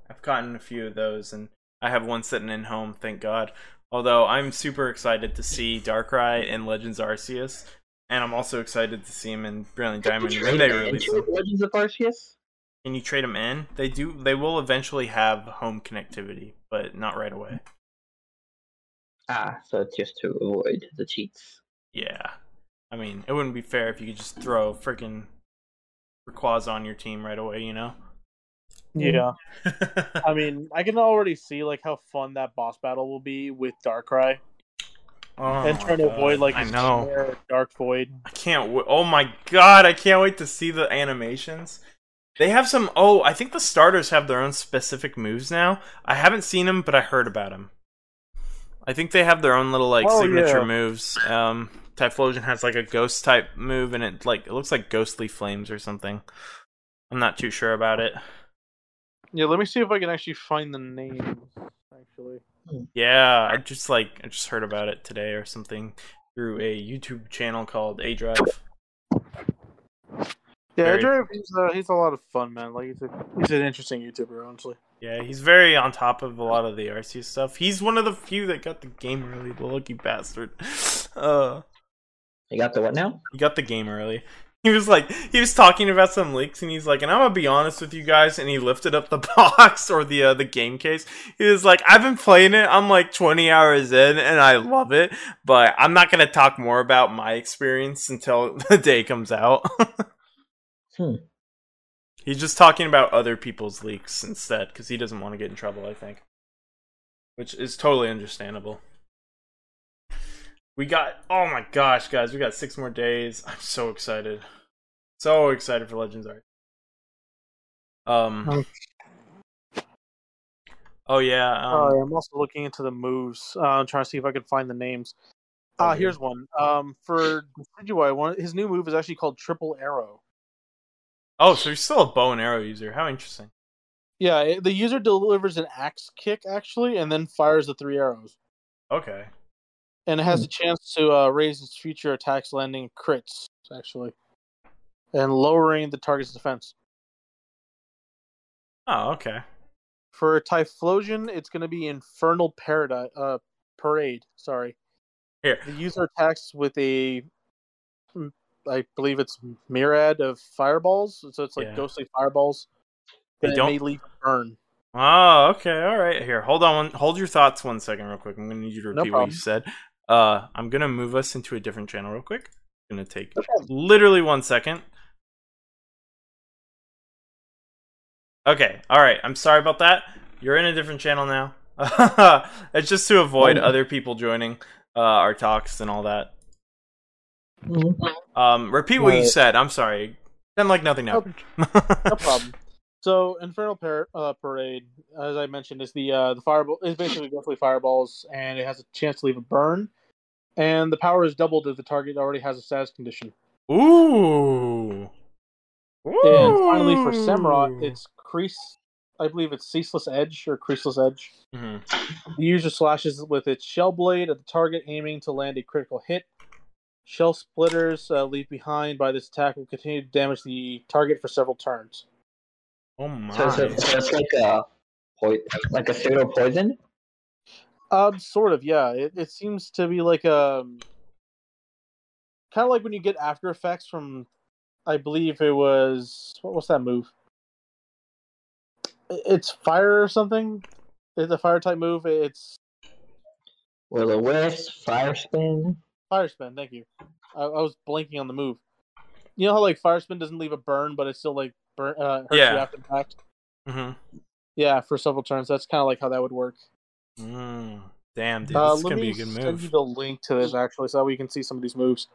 I've gotten a few of those, and I have one sitting in home. Thank God. Although I'm super excited to see Darkrai in Legends Arceus, and I'm also excited to see him in Brilliant Diamond when they release
Into
them.
Legends of Arceus?
Can you trade them in? They do. They will eventually have home connectivity, but not right away.
Ah, so it's just to avoid the cheats.
Yeah. I mean, it wouldn't be fair if you could just throw freaking Rayquaza on your team right away, you know?
Yeah, I mean, I can already see like how fun that boss battle will be with Darkrai
oh
and trying to avoid like
I know.
Dark Void.
I can't wait. Oh my god, I can't wait to see the animations. They have some. Oh, I think the starters have their own specific moves now. I haven't seen them, but I heard about them. I think they have their own little like
Oh,
signature
yeah.
moves. Um, Typhlosion has like a ghost type move, and it like it looks like ghostly flames or something. I'm not too sure about it.
Yeah, let me see if I can actually find the name. Actually,
Yeah, I just like I just heard about it today or something through a YouTube channel called aDrive.
Yeah,
Very-
Dre, he's uh, he's a lot of fun, man. Like he's a, he's an interesting YouTuber, honestly.
Yeah, he's very on top of a lot of the RC stuff. He's one of the few that got the game early, the lucky bastard. Uh,
You got the what now?
he got the game early. He was like, he was talking about some leaks, and he's like, and I'm gonna be honest with you guys. And he lifted up the box or the uh, the game case. He was like, I've been playing it. I'm like 20 hours in, and I love it. But I'm not gonna talk more about my experience until the day comes out.
Hmm.
He's just talking about other people's leaks instead because he doesn't want to get in trouble. I think, which is totally understandable. We got oh my gosh, guys, we got six more days. I'm so excited, so excited for Legends Arc. Um.
Um,
Oh yeah. Um,
Uh, I'm also looking into the moves. Uh, I'm trying to see if I can find the names. Ah,
Okay.
here's one. Um, for Decidueye, one his new move is actually called Triple Arrow.
oh, so he's still a bow and arrow user. How interesting.
Yeah, the user delivers an axe kick actually, and then fires the three arrows,
Okay.
And it has a chance to uh, raise its future attacks, landing crits actually, and lowering the target's defense.
Oh, okay.
For Typhlosion, it's going to be Infernal Paradise uh, Parade. Sorry.
Here.
The user attacks with a, mm, believe it's myriad of fireballs. So it's like
Yeah.
ghostly fireballs.
They don't-
may leave burn.
Oh, okay. All right. Here, hold on. One, hold your thoughts one second, real quick. I'm gonna need you to
No
repeat what you said. Uh, I'm gonna move us into a different channel real quick. gonna take
problem.
literally one second. Okay. All right. I'm sorry about that. You're in a different channel now. it's just to avoid
Oh.
other people joining uh, our talks and all that.
Mm-hmm.
Um, repeat what you said. I'm sorry. Then like nothing
No-
happened.
No problem. So Infernal Par- uh, Parade, as I mentioned, is the uh, the fireball is basically ghostly fireballs, and it has a chance to leave a burn. And the power is doubled if the target already has a status condition.
Ooh.
And finally, for Samurott,
Ooh.
it's crease. I believe it's ceaseless edge or creaseless edge.
Mhm.
The user slashes with its shell blade at the target, aiming to land a critical hit. Shell splitters uh, leave behind by this attack will continue to damage the target for several turns.
Oh my.
So, so, so it's like a poi- like a pseudo poison.
Um, sort of, yeah. It it seems to be like um, kind of like when you get after effects from, I believe it was what was that move? It's fire or something. It's a fire type move. It's
Will o wisp, fire spin.
fire spin. Thank you. I, I was blanking on the move. You know how like fire spin doesn't leave a burn, but it still like burn uh, hurts
Yeah.
you after impact.
hmm
Yeah, for several turns. That's kind of like how that would work.
Mm. Damn, dude,
uh,
this is gonna be a good
send
move.
you the link to this actually, so that we can see some of these moves.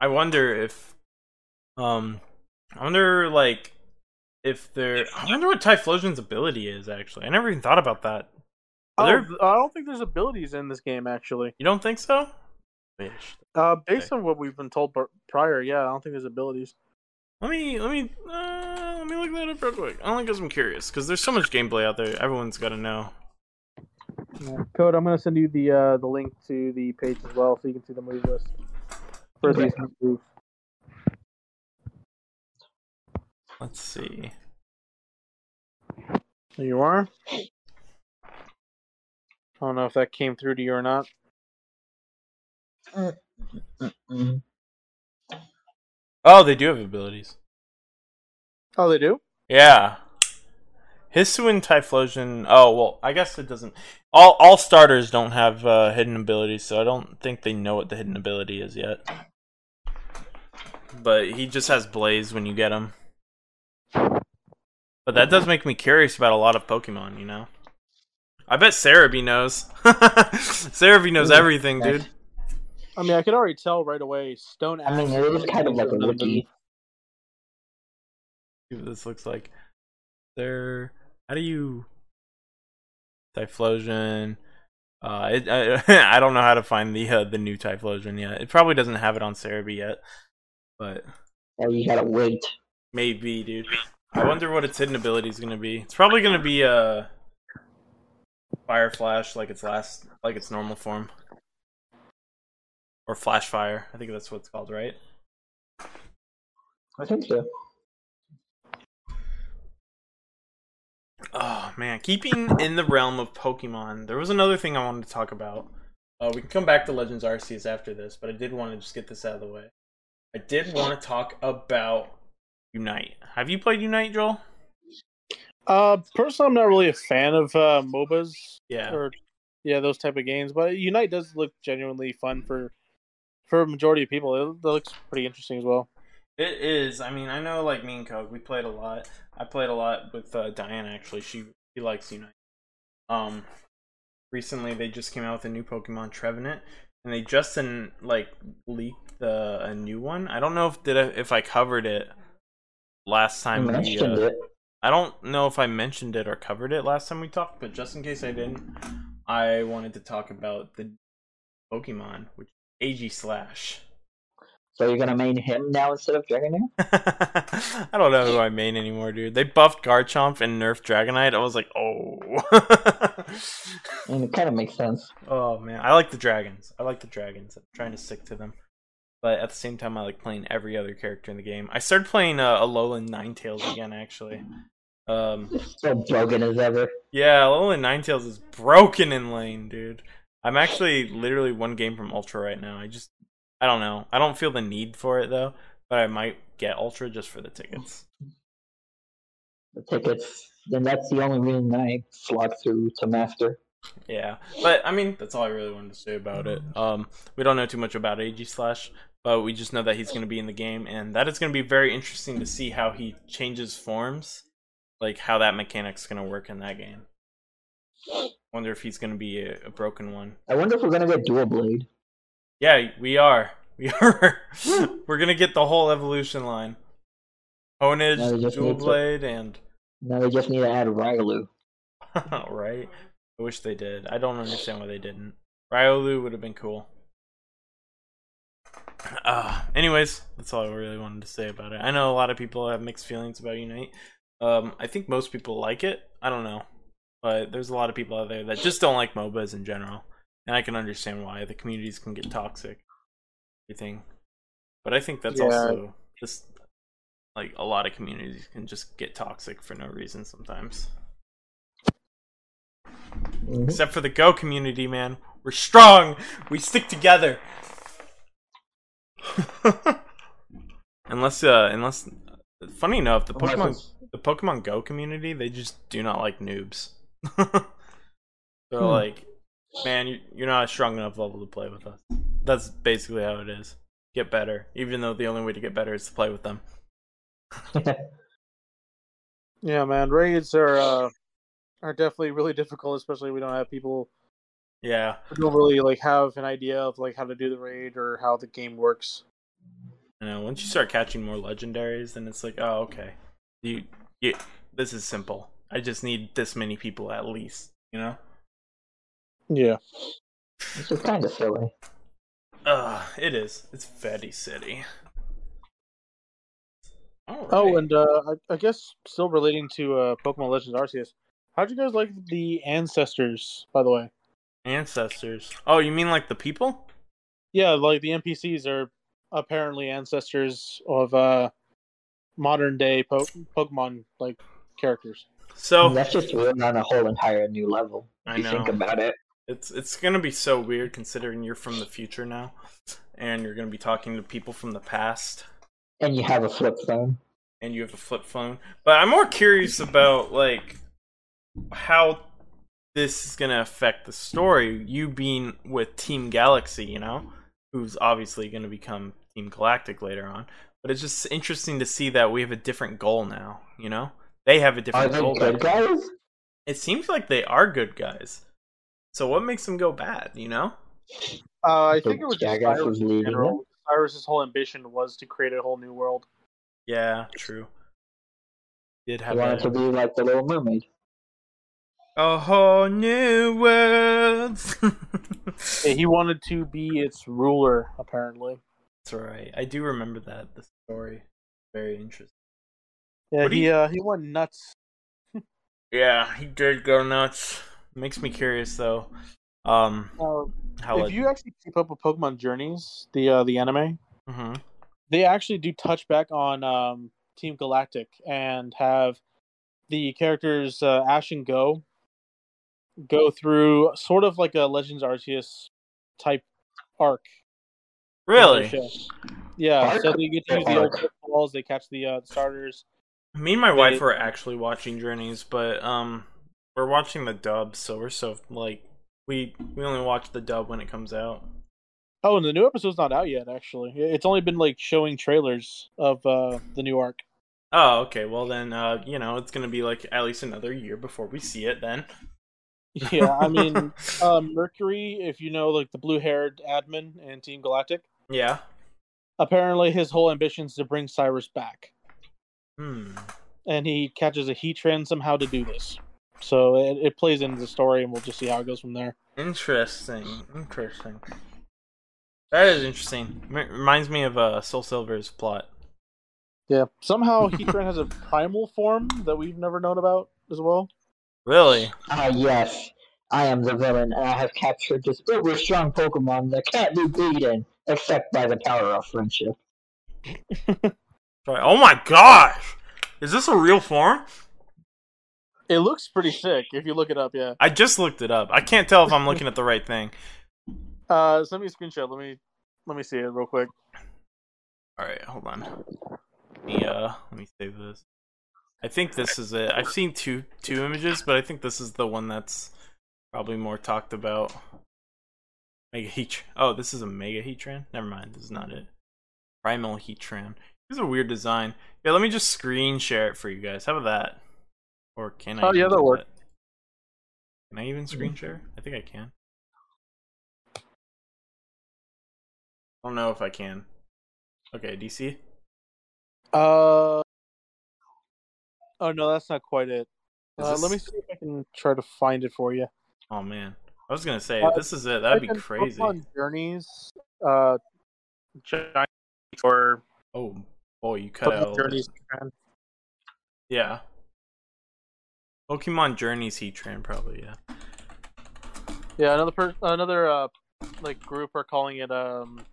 I wonder if, um, I wonder like if there. I wonder what Typhlosion's ability is. Actually, I never even thought about that.
Oh,
there-
I don't think there's abilities in this game actually.
You don't think so?
Uh, based on what we've been told prior, yeah, I don't think there's abilities.
Let me let me uh, let me look that up real quick. I only because I'm curious. Because there's so much gameplay out there. Everyone's got to know.
Code, I'm gonna send you the uh, the link to the page as well, so you can see the move list for
Okay.
these moves.
Let's see.
There you are. I don't know if that came through to you or not.
Oh, they do have abilities.
Oh, they do.
Yeah. Hisuian Typhlosion. Oh well, I guess it doesn't. All all starters don't have uh, hidden abilities, so I don't think they know what the hidden ability is yet. But he just has Blaze when you get him. But that does make me curious about a lot of Pokemon. You know. I bet Serebii knows. Serebii knows
Ooh,
everything,
nice.
dude.
I mean, I could already tell right away. Stone.
I mean,
Axe
it is kind of like a
another
wiki.
See what this looks like. There. How do you? Typhlosion. Uh, it, I I don't know how to find the uh, the new Typhlosion yet. It probably doesn't have it on Serebii yet, but
Oh, you gotta wait.
maybe, dude. I wonder what its hidden ability is gonna be. It's probably gonna be a fire flash, like its last, like its normal form, or flash fire. I think that's what it's called, right?
I think so.
Oh man, keeping in the realm of Pokemon, there was another thing I wanted to talk about. Uh, we can come back to Legends Arceus after this, but I did want to just get this out of the way. I did want to talk about Unite. Have you played Unite, Joel?
Uh, personally, I'm not really a fan of uh, MOBAs
Yeah.
or yeah those type of games, but Unite does look genuinely fun for for a majority of people. It, it looks pretty interesting as well.
It is. I mean, I know like me and Coke, we played a lot. I played a lot with uh, Diana actually. She she likes Unite. Um, recently they just came out with a new Pokemon Trevenant, and they just in, like leaked the a new one. I don't know if did I, if I covered it last
I
time. we,
mentioned
uh,
it.
I don't know if I mentioned it or covered it last time we talked, but just in case I didn't, I wanted to talk about the Pokemon, which is Aegislash.
So you're gonna main him now instead of Dragonair?
I don't know who I main anymore, dude. They buffed Garchomp and nerfed Dragonite. I was like, oh.
Mean, it kind of makes sense.
oh man, I like the dragons. I like the dragons. I'm trying to stick to them, but at the same time, I like playing every other character in the game. I started playing uh, Alolan Ninetales again, actually. Um,
So broken as ever.
yeah, Alolan Ninetales is broken in lane, dude. I'm actually literally one game from Ultra right now. I just, I don't know. I don't feel the need for it though, but I might get Ultra just for the tickets.
The tickets. Then that's the only reason I slog through to master.
Yeah, but I mean, that's all I really wanted to say about it. Um, we don't know too much about Aegislash, but we just know that he's going to be in the game, and that is going to be very interesting to see how he changes forms, like how that mechanic's going to work in that game. Wonder if he's going to be a, a broken one.
I wonder if we're gonna get Doublade.
Yeah, we are. We are. We're gonna get the whole evolution line. Honedge,
Now we just
Dual
need to-
Blade, and
Now they just need to add Riolu.
right. I wish they did. I don't understand why they didn't. Riolu would have been cool. Uh, anyways, that's all I really wanted to say about it. I know a lot of people have mixed feelings about Unite. Um, I think most people like it. I don't know, but there's a lot of people out there that just don't like MOBAs in general, and I can understand why the communities can get toxic. Everything, but I think that's
Yeah.
also just like a lot of communities can just get toxic for no reason sometimes.
Mhm.
Except for the Go community, man. We're strong. We stick together. unless, uh, unless, funny enough, the Pokemon, the Pokemon Go community, they just do not like noobs. They're
Hmm.
like, man, you, you're not a strong enough level to play with us. That's basically how it is. Get better, even though the only way to get better is to play with them.
Yeah, man, raids are uh, are definitely really difficult, especially if we don't have people
Yeah,
who don't really like have an idea of like how to do the raid or how the game works.
You know, once you start catching more legendaries, then it's like, oh, okay, you, you, this is simple. I just need this many people at least. You know.
Yeah.
This is kind of silly.
Uh, it is. It's very city. All
Oh, and uh, I, I guess still relating to uh, Pokemon Legends Arceus, how'd you guys like the ancestors? By the way,
ancestors. Oh, you mean like the people?
yeah, like the NPCs are apparently ancestors of uh, modern day po- Pokemon like characters.
So
That's just really on a whole entire new level.
I
If you think about it.
It's it's gonna be so weird considering you're from the future now, and you're gonna be talking to people from the past.
And you have a flip phone.
and you have a flip phone. But I'm more curious about like how this is gonna affect the story. You being with Team Galaxy, you know, who's obviously gonna become Team Galactic later on. But it's just interesting to see that we have a different goal now. You know, they have a different Are
they
goal.
good guys?
It seems like they are good guys. So what makes them go bad? You know?
Uh, I
So
think it was just
Jagas
Cyrus
was
in
leading
general. Cyrus's whole ambition was to create a whole new world.
Yeah, true. Did
I
have
wanted to be like the Little Mermaid.
a whole new world.
Yeah, he wanted to be its ruler, apparently.
That's right. I do remember that. The story. Very interesting.
Yeah,
What
he
you-
uh, he went nuts.
Yeah, he did go nuts. Makes me curious though. Um,
Uh,
how
if you actually keep up with Pokemon Journeys, the uh, the anime,
hmm
they actually do touch back on um, Team Galactic and have the characters uh, Ash and Go go through sort of like a Legends Arceus type arc. in
Really?
Yeah,
Arc
so they get to use the old
arc?
balls. They catch the uh, starters.
Me and my wife
They-
were actually watching Journeys, but um, we're watching the dub, so we're so like we we only watch the dub when it comes out.
Oh, and the new episode's not out yet. Actually, it's only been like showing trailers of uh, the new arc.
Oh, okay. Well then, uh, you know, it's gonna be like at least another year before we see it. Then.
Yeah, I mean, uh, Mercury, if you know, like the blue-haired admin and Team Galactic,
yeah.
apparently his whole ambition is to bring Cyrus back,
Hmm.
and he catches a Heatran somehow to do this. So it, it plays into the story, and we'll just see how it goes from there.
Interesting. Interesting. That is interesting. M- reminds me of uh, Soul Silver's plot.
Yeah, somehow Heatran has a primal form that we've never known about as well.
Really?
Ah, yes. I am the villain, and I have captured this uber strong Pokemon that can't be beaten except by the power of friendship.
Right. Oh my gosh! Is this a real form?
It looks pretty sick if you look it up. Yeah.
I just looked it up. I can't tell if I'm looking at the right thing.
Uh, send me a screenshot. Let me let me see it real quick.
All right, hold on. Let me uh, let me save this. I think this is it. I've seen two two images, but I think this is the one that's probably more talked about. Mega Heatran. Oh, this is a Mega Heatran. Never mind. This is not it. Primal Heatran. This is a weird design. Yeah, let me just screen share it for you guys. How about that? Or can I?
Oh,
even
yeah, that'll work.
that? Can I even screen share? I think I can. I don't know if I can. Okay, DC.
Uh. Oh no, that's not quite it. Uh, Let me see if I can try to find it for you.
Oh man, I was gonna say
Uh,
this is it. That'd be crazy.
Pokemon Journeys, uh, giant or
Oh boy, you cut out. a
Pokemon
little
Journeys.
Yeah. Pokemon Journeys Heatran probably yeah.
Yeah, another per- another uh like group are calling it um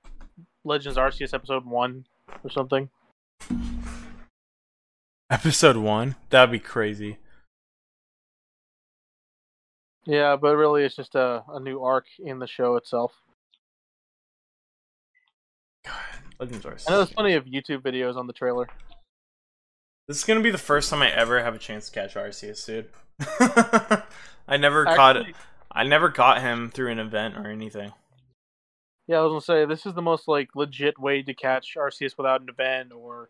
Legends Arceus episode one or something.
Episode one. That'd be crazy.
Yeah, but really it's just a, a new arc in the show itself.
God, Legends are.
I know there's plenty of YouTube videos on the trailer.
This is gonna be the first time I ever have a chance to catch Arceus, dude. I never caught I never caught him through an event or anything.
Yeah, I was gonna say this is the most like legit way to catch Arceus without an event or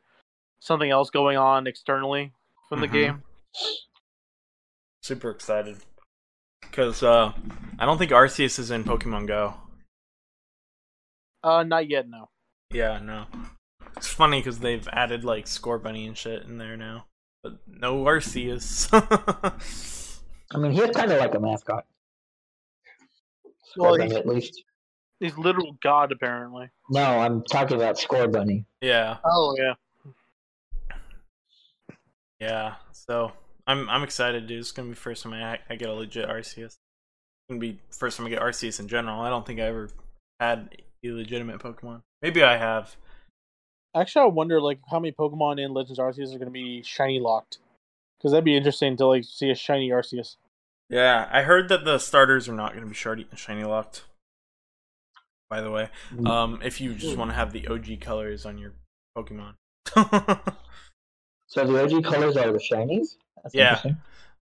something else going on externally from the
Mhm.
game.
Super excited because uh, I don't think Arceus is in Pokemon Go.
Uh, not yet, no.
Yeah, no. It's funny because they've added like Scorbunny and shit in there now, but no Arceus.
I mean, he's kind of like a mascot.
Well, Scorbunny,
at least.
He's literal god apparently.
No, I'm talking about Scorbunny.
yeah,
Oh yeah.
yeah. So I'm I'm excited, dude. It's gonna be first time I I get a legit Arceus. It's gonna be first time I get Arceus in general. I don't think I ever had a legitimate Pokemon. Maybe I have.
Actually, I wonder like how many Pokemon in Legends Arceus are going to be shiny locked. Because that'd be interesting to like see a shiny Arceus.
Yeah, I heard that the starters are not gonna be shiny shiny locked. By the way, um, if you just want to have the OG colors on your Pokemon.
So the OG colors are the shinies? That's
Yeah.
interesting.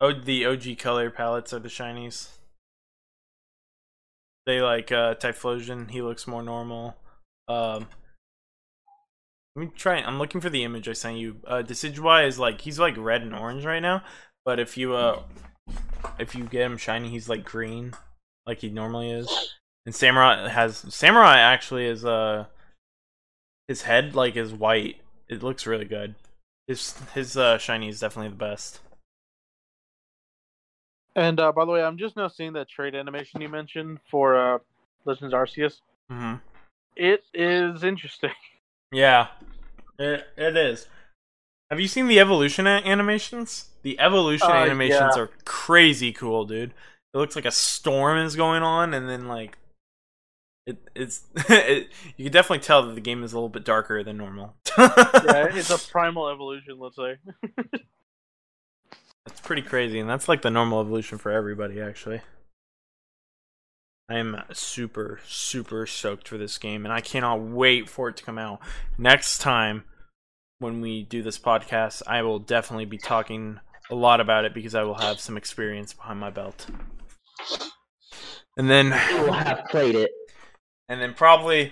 Oh, the OG color palettes are the shinies. They like uh Typhlosion, he looks more normal. Um Let me try I'm looking for the image I sent you. Uh Decidueye is like he's like red and orange right now, but if you uh if you get him shiny he's like green like he normally is. And Samurott has Samurott actually is uh his head like is white. It looks really good. His his uh shiny is definitely the best.
And uh, by the way, I'm just now seeing that trade animation you mentioned for uh, Legends Arceus.
Mhm.
It is interesting.
Yeah, it it is. Have you seen the evolution animations? The evolution
Uh,
animations
yeah.
are crazy cool, dude. It looks like a storm is going on, and then like it, it's it, you can definitely tell that the game is a little bit darker than normal.
yeah, it's a primal evolution, let's say.
That's pretty crazy, and that's like the normal evolution for everybody, actually. I am super, super stoked for this game, and I cannot wait for it to come out. Next time, when we do this podcast, I will definitely be talking a lot about it because I will have some experience behind my belt. And then
You will have played it.
and then probably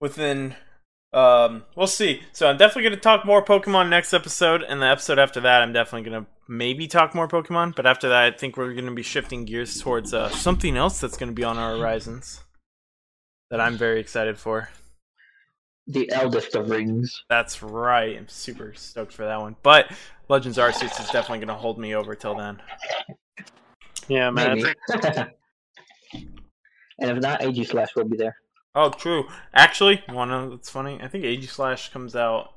within um we'll see so i'm definitely going to talk more pokemon next episode and the episode after that i'm definitely going to maybe talk more pokemon but after that i think we're going to be shifting gears towards uh, something else that's going to be on our horizons that i'm very excited for
The eldest of rings.
that's right i'm super stoked for that one but legends arceus is definitely going to hold me over till then
Yeah, man.
And if not, Aegislash will be there.
Oh true actually one of that's funny i think aegislash comes out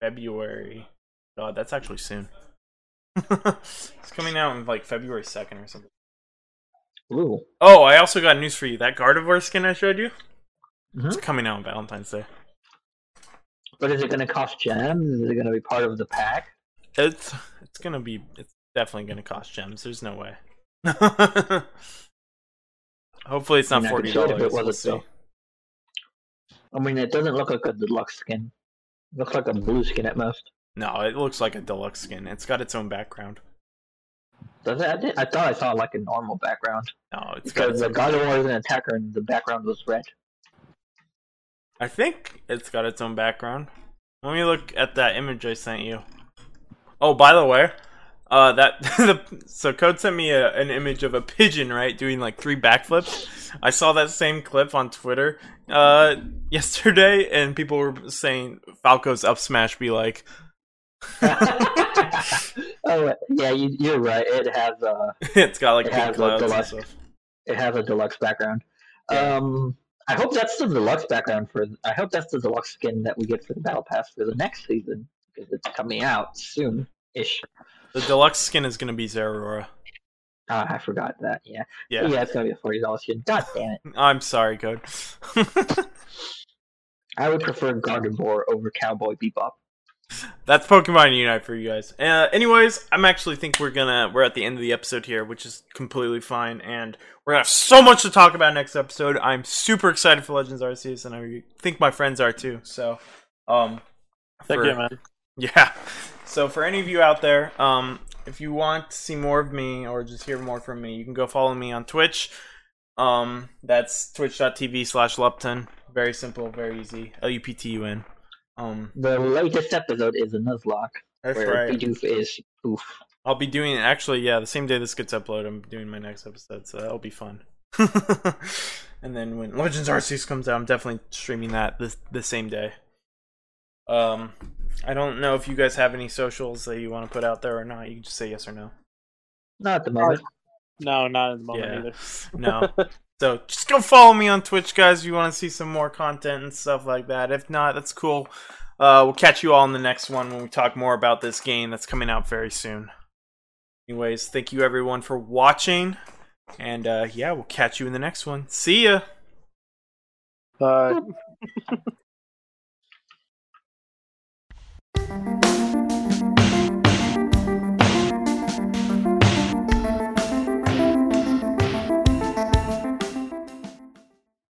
february god that's actually soon it's coming out in like February 2nd or something.
Ooh.
Oh, I also got news for you. That Gardevoir skin I showed you? It's
Mhm.
coming out on Valentine's Day.
But is it going to cost gems? Is it going to be part of the pack?
It's it's gonna be it's definitely gonna cost gems. There's no way. Hopefully it's not forty
see it
dollars. We'll.
I mean, it doesn't look like a deluxe skin. It looks like a blue skin at most.
No, it looks like a deluxe skin. It's got its own background.
Does it? I, did, I thought I saw like a normal background
No, it's got
because the
own
Gardevoir is an attacker and the background was red.
I think it's got its own background. Let me look at that image I sent you. Oh, by the way, uh, that the so Code sent me a, an image of a pigeon, right, doing like three backflips. I saw that same clip on Twitter uh yesterday, and people were saying Falco's up smash be like,
oh yeah, you, you're right. It has uh,
it's got like
It has, like,
clouds
the
and stuff.
it has a deluxe background.
Yeah.
Um, I hope that's the deluxe background for. I hope that's the deluxe skin that we get for the battle pass for the next season because it's coming out soon ish.
The deluxe skin is gonna be Zeraora.
Ah, I forgot that. Yeah.
Yeah.
yeah, it's gonna be a forty dollars skin. God damn it!
I'm sorry, Code.
I would prefer Gardevoir over Cowboy Bebop.
That's Pokemon Unite for you guys. Uh, anyways, I'm actually think we're gonna we're at the end of the episode here, which is completely fine, and we're gonna have so much to talk about next episode. I'm super excited for Legends Arceus, and I think my friends are too. So, um,
Thank
for-
you, man.
yeah. So for any of you out there, um, if you want to see more of me or just hear more from me, you can go follow me on Twitch. Um, that's twitch.tv slash Luptun. Very simple, very easy. L U P T U N. Um,
The latest episode is a Nuzlocke
that's
where
right.
Bidoof is oof.
I'll be doing actually, yeah, the same day this gets uploaded, I'm doing my next episode, so that'll be fun. and then when Legends Arceus comes out, I'm definitely streaming that the the same day. Um, I don't know if you guys have any socials that you want to put out there or not. You can just say yes or no.
Not at the moment.
No, not at the moment
Yeah.
either.
No. So just go follow me on Twitch, guys. If you want to see some more content and stuff like that. If not, that's cool. Uh, we'll catch you all in the next one when we talk more about this game that's coming out very soon. Anyways, thank you everyone for watching, and uh, yeah, we'll catch you in the next one. See ya.
Bye. Thank you.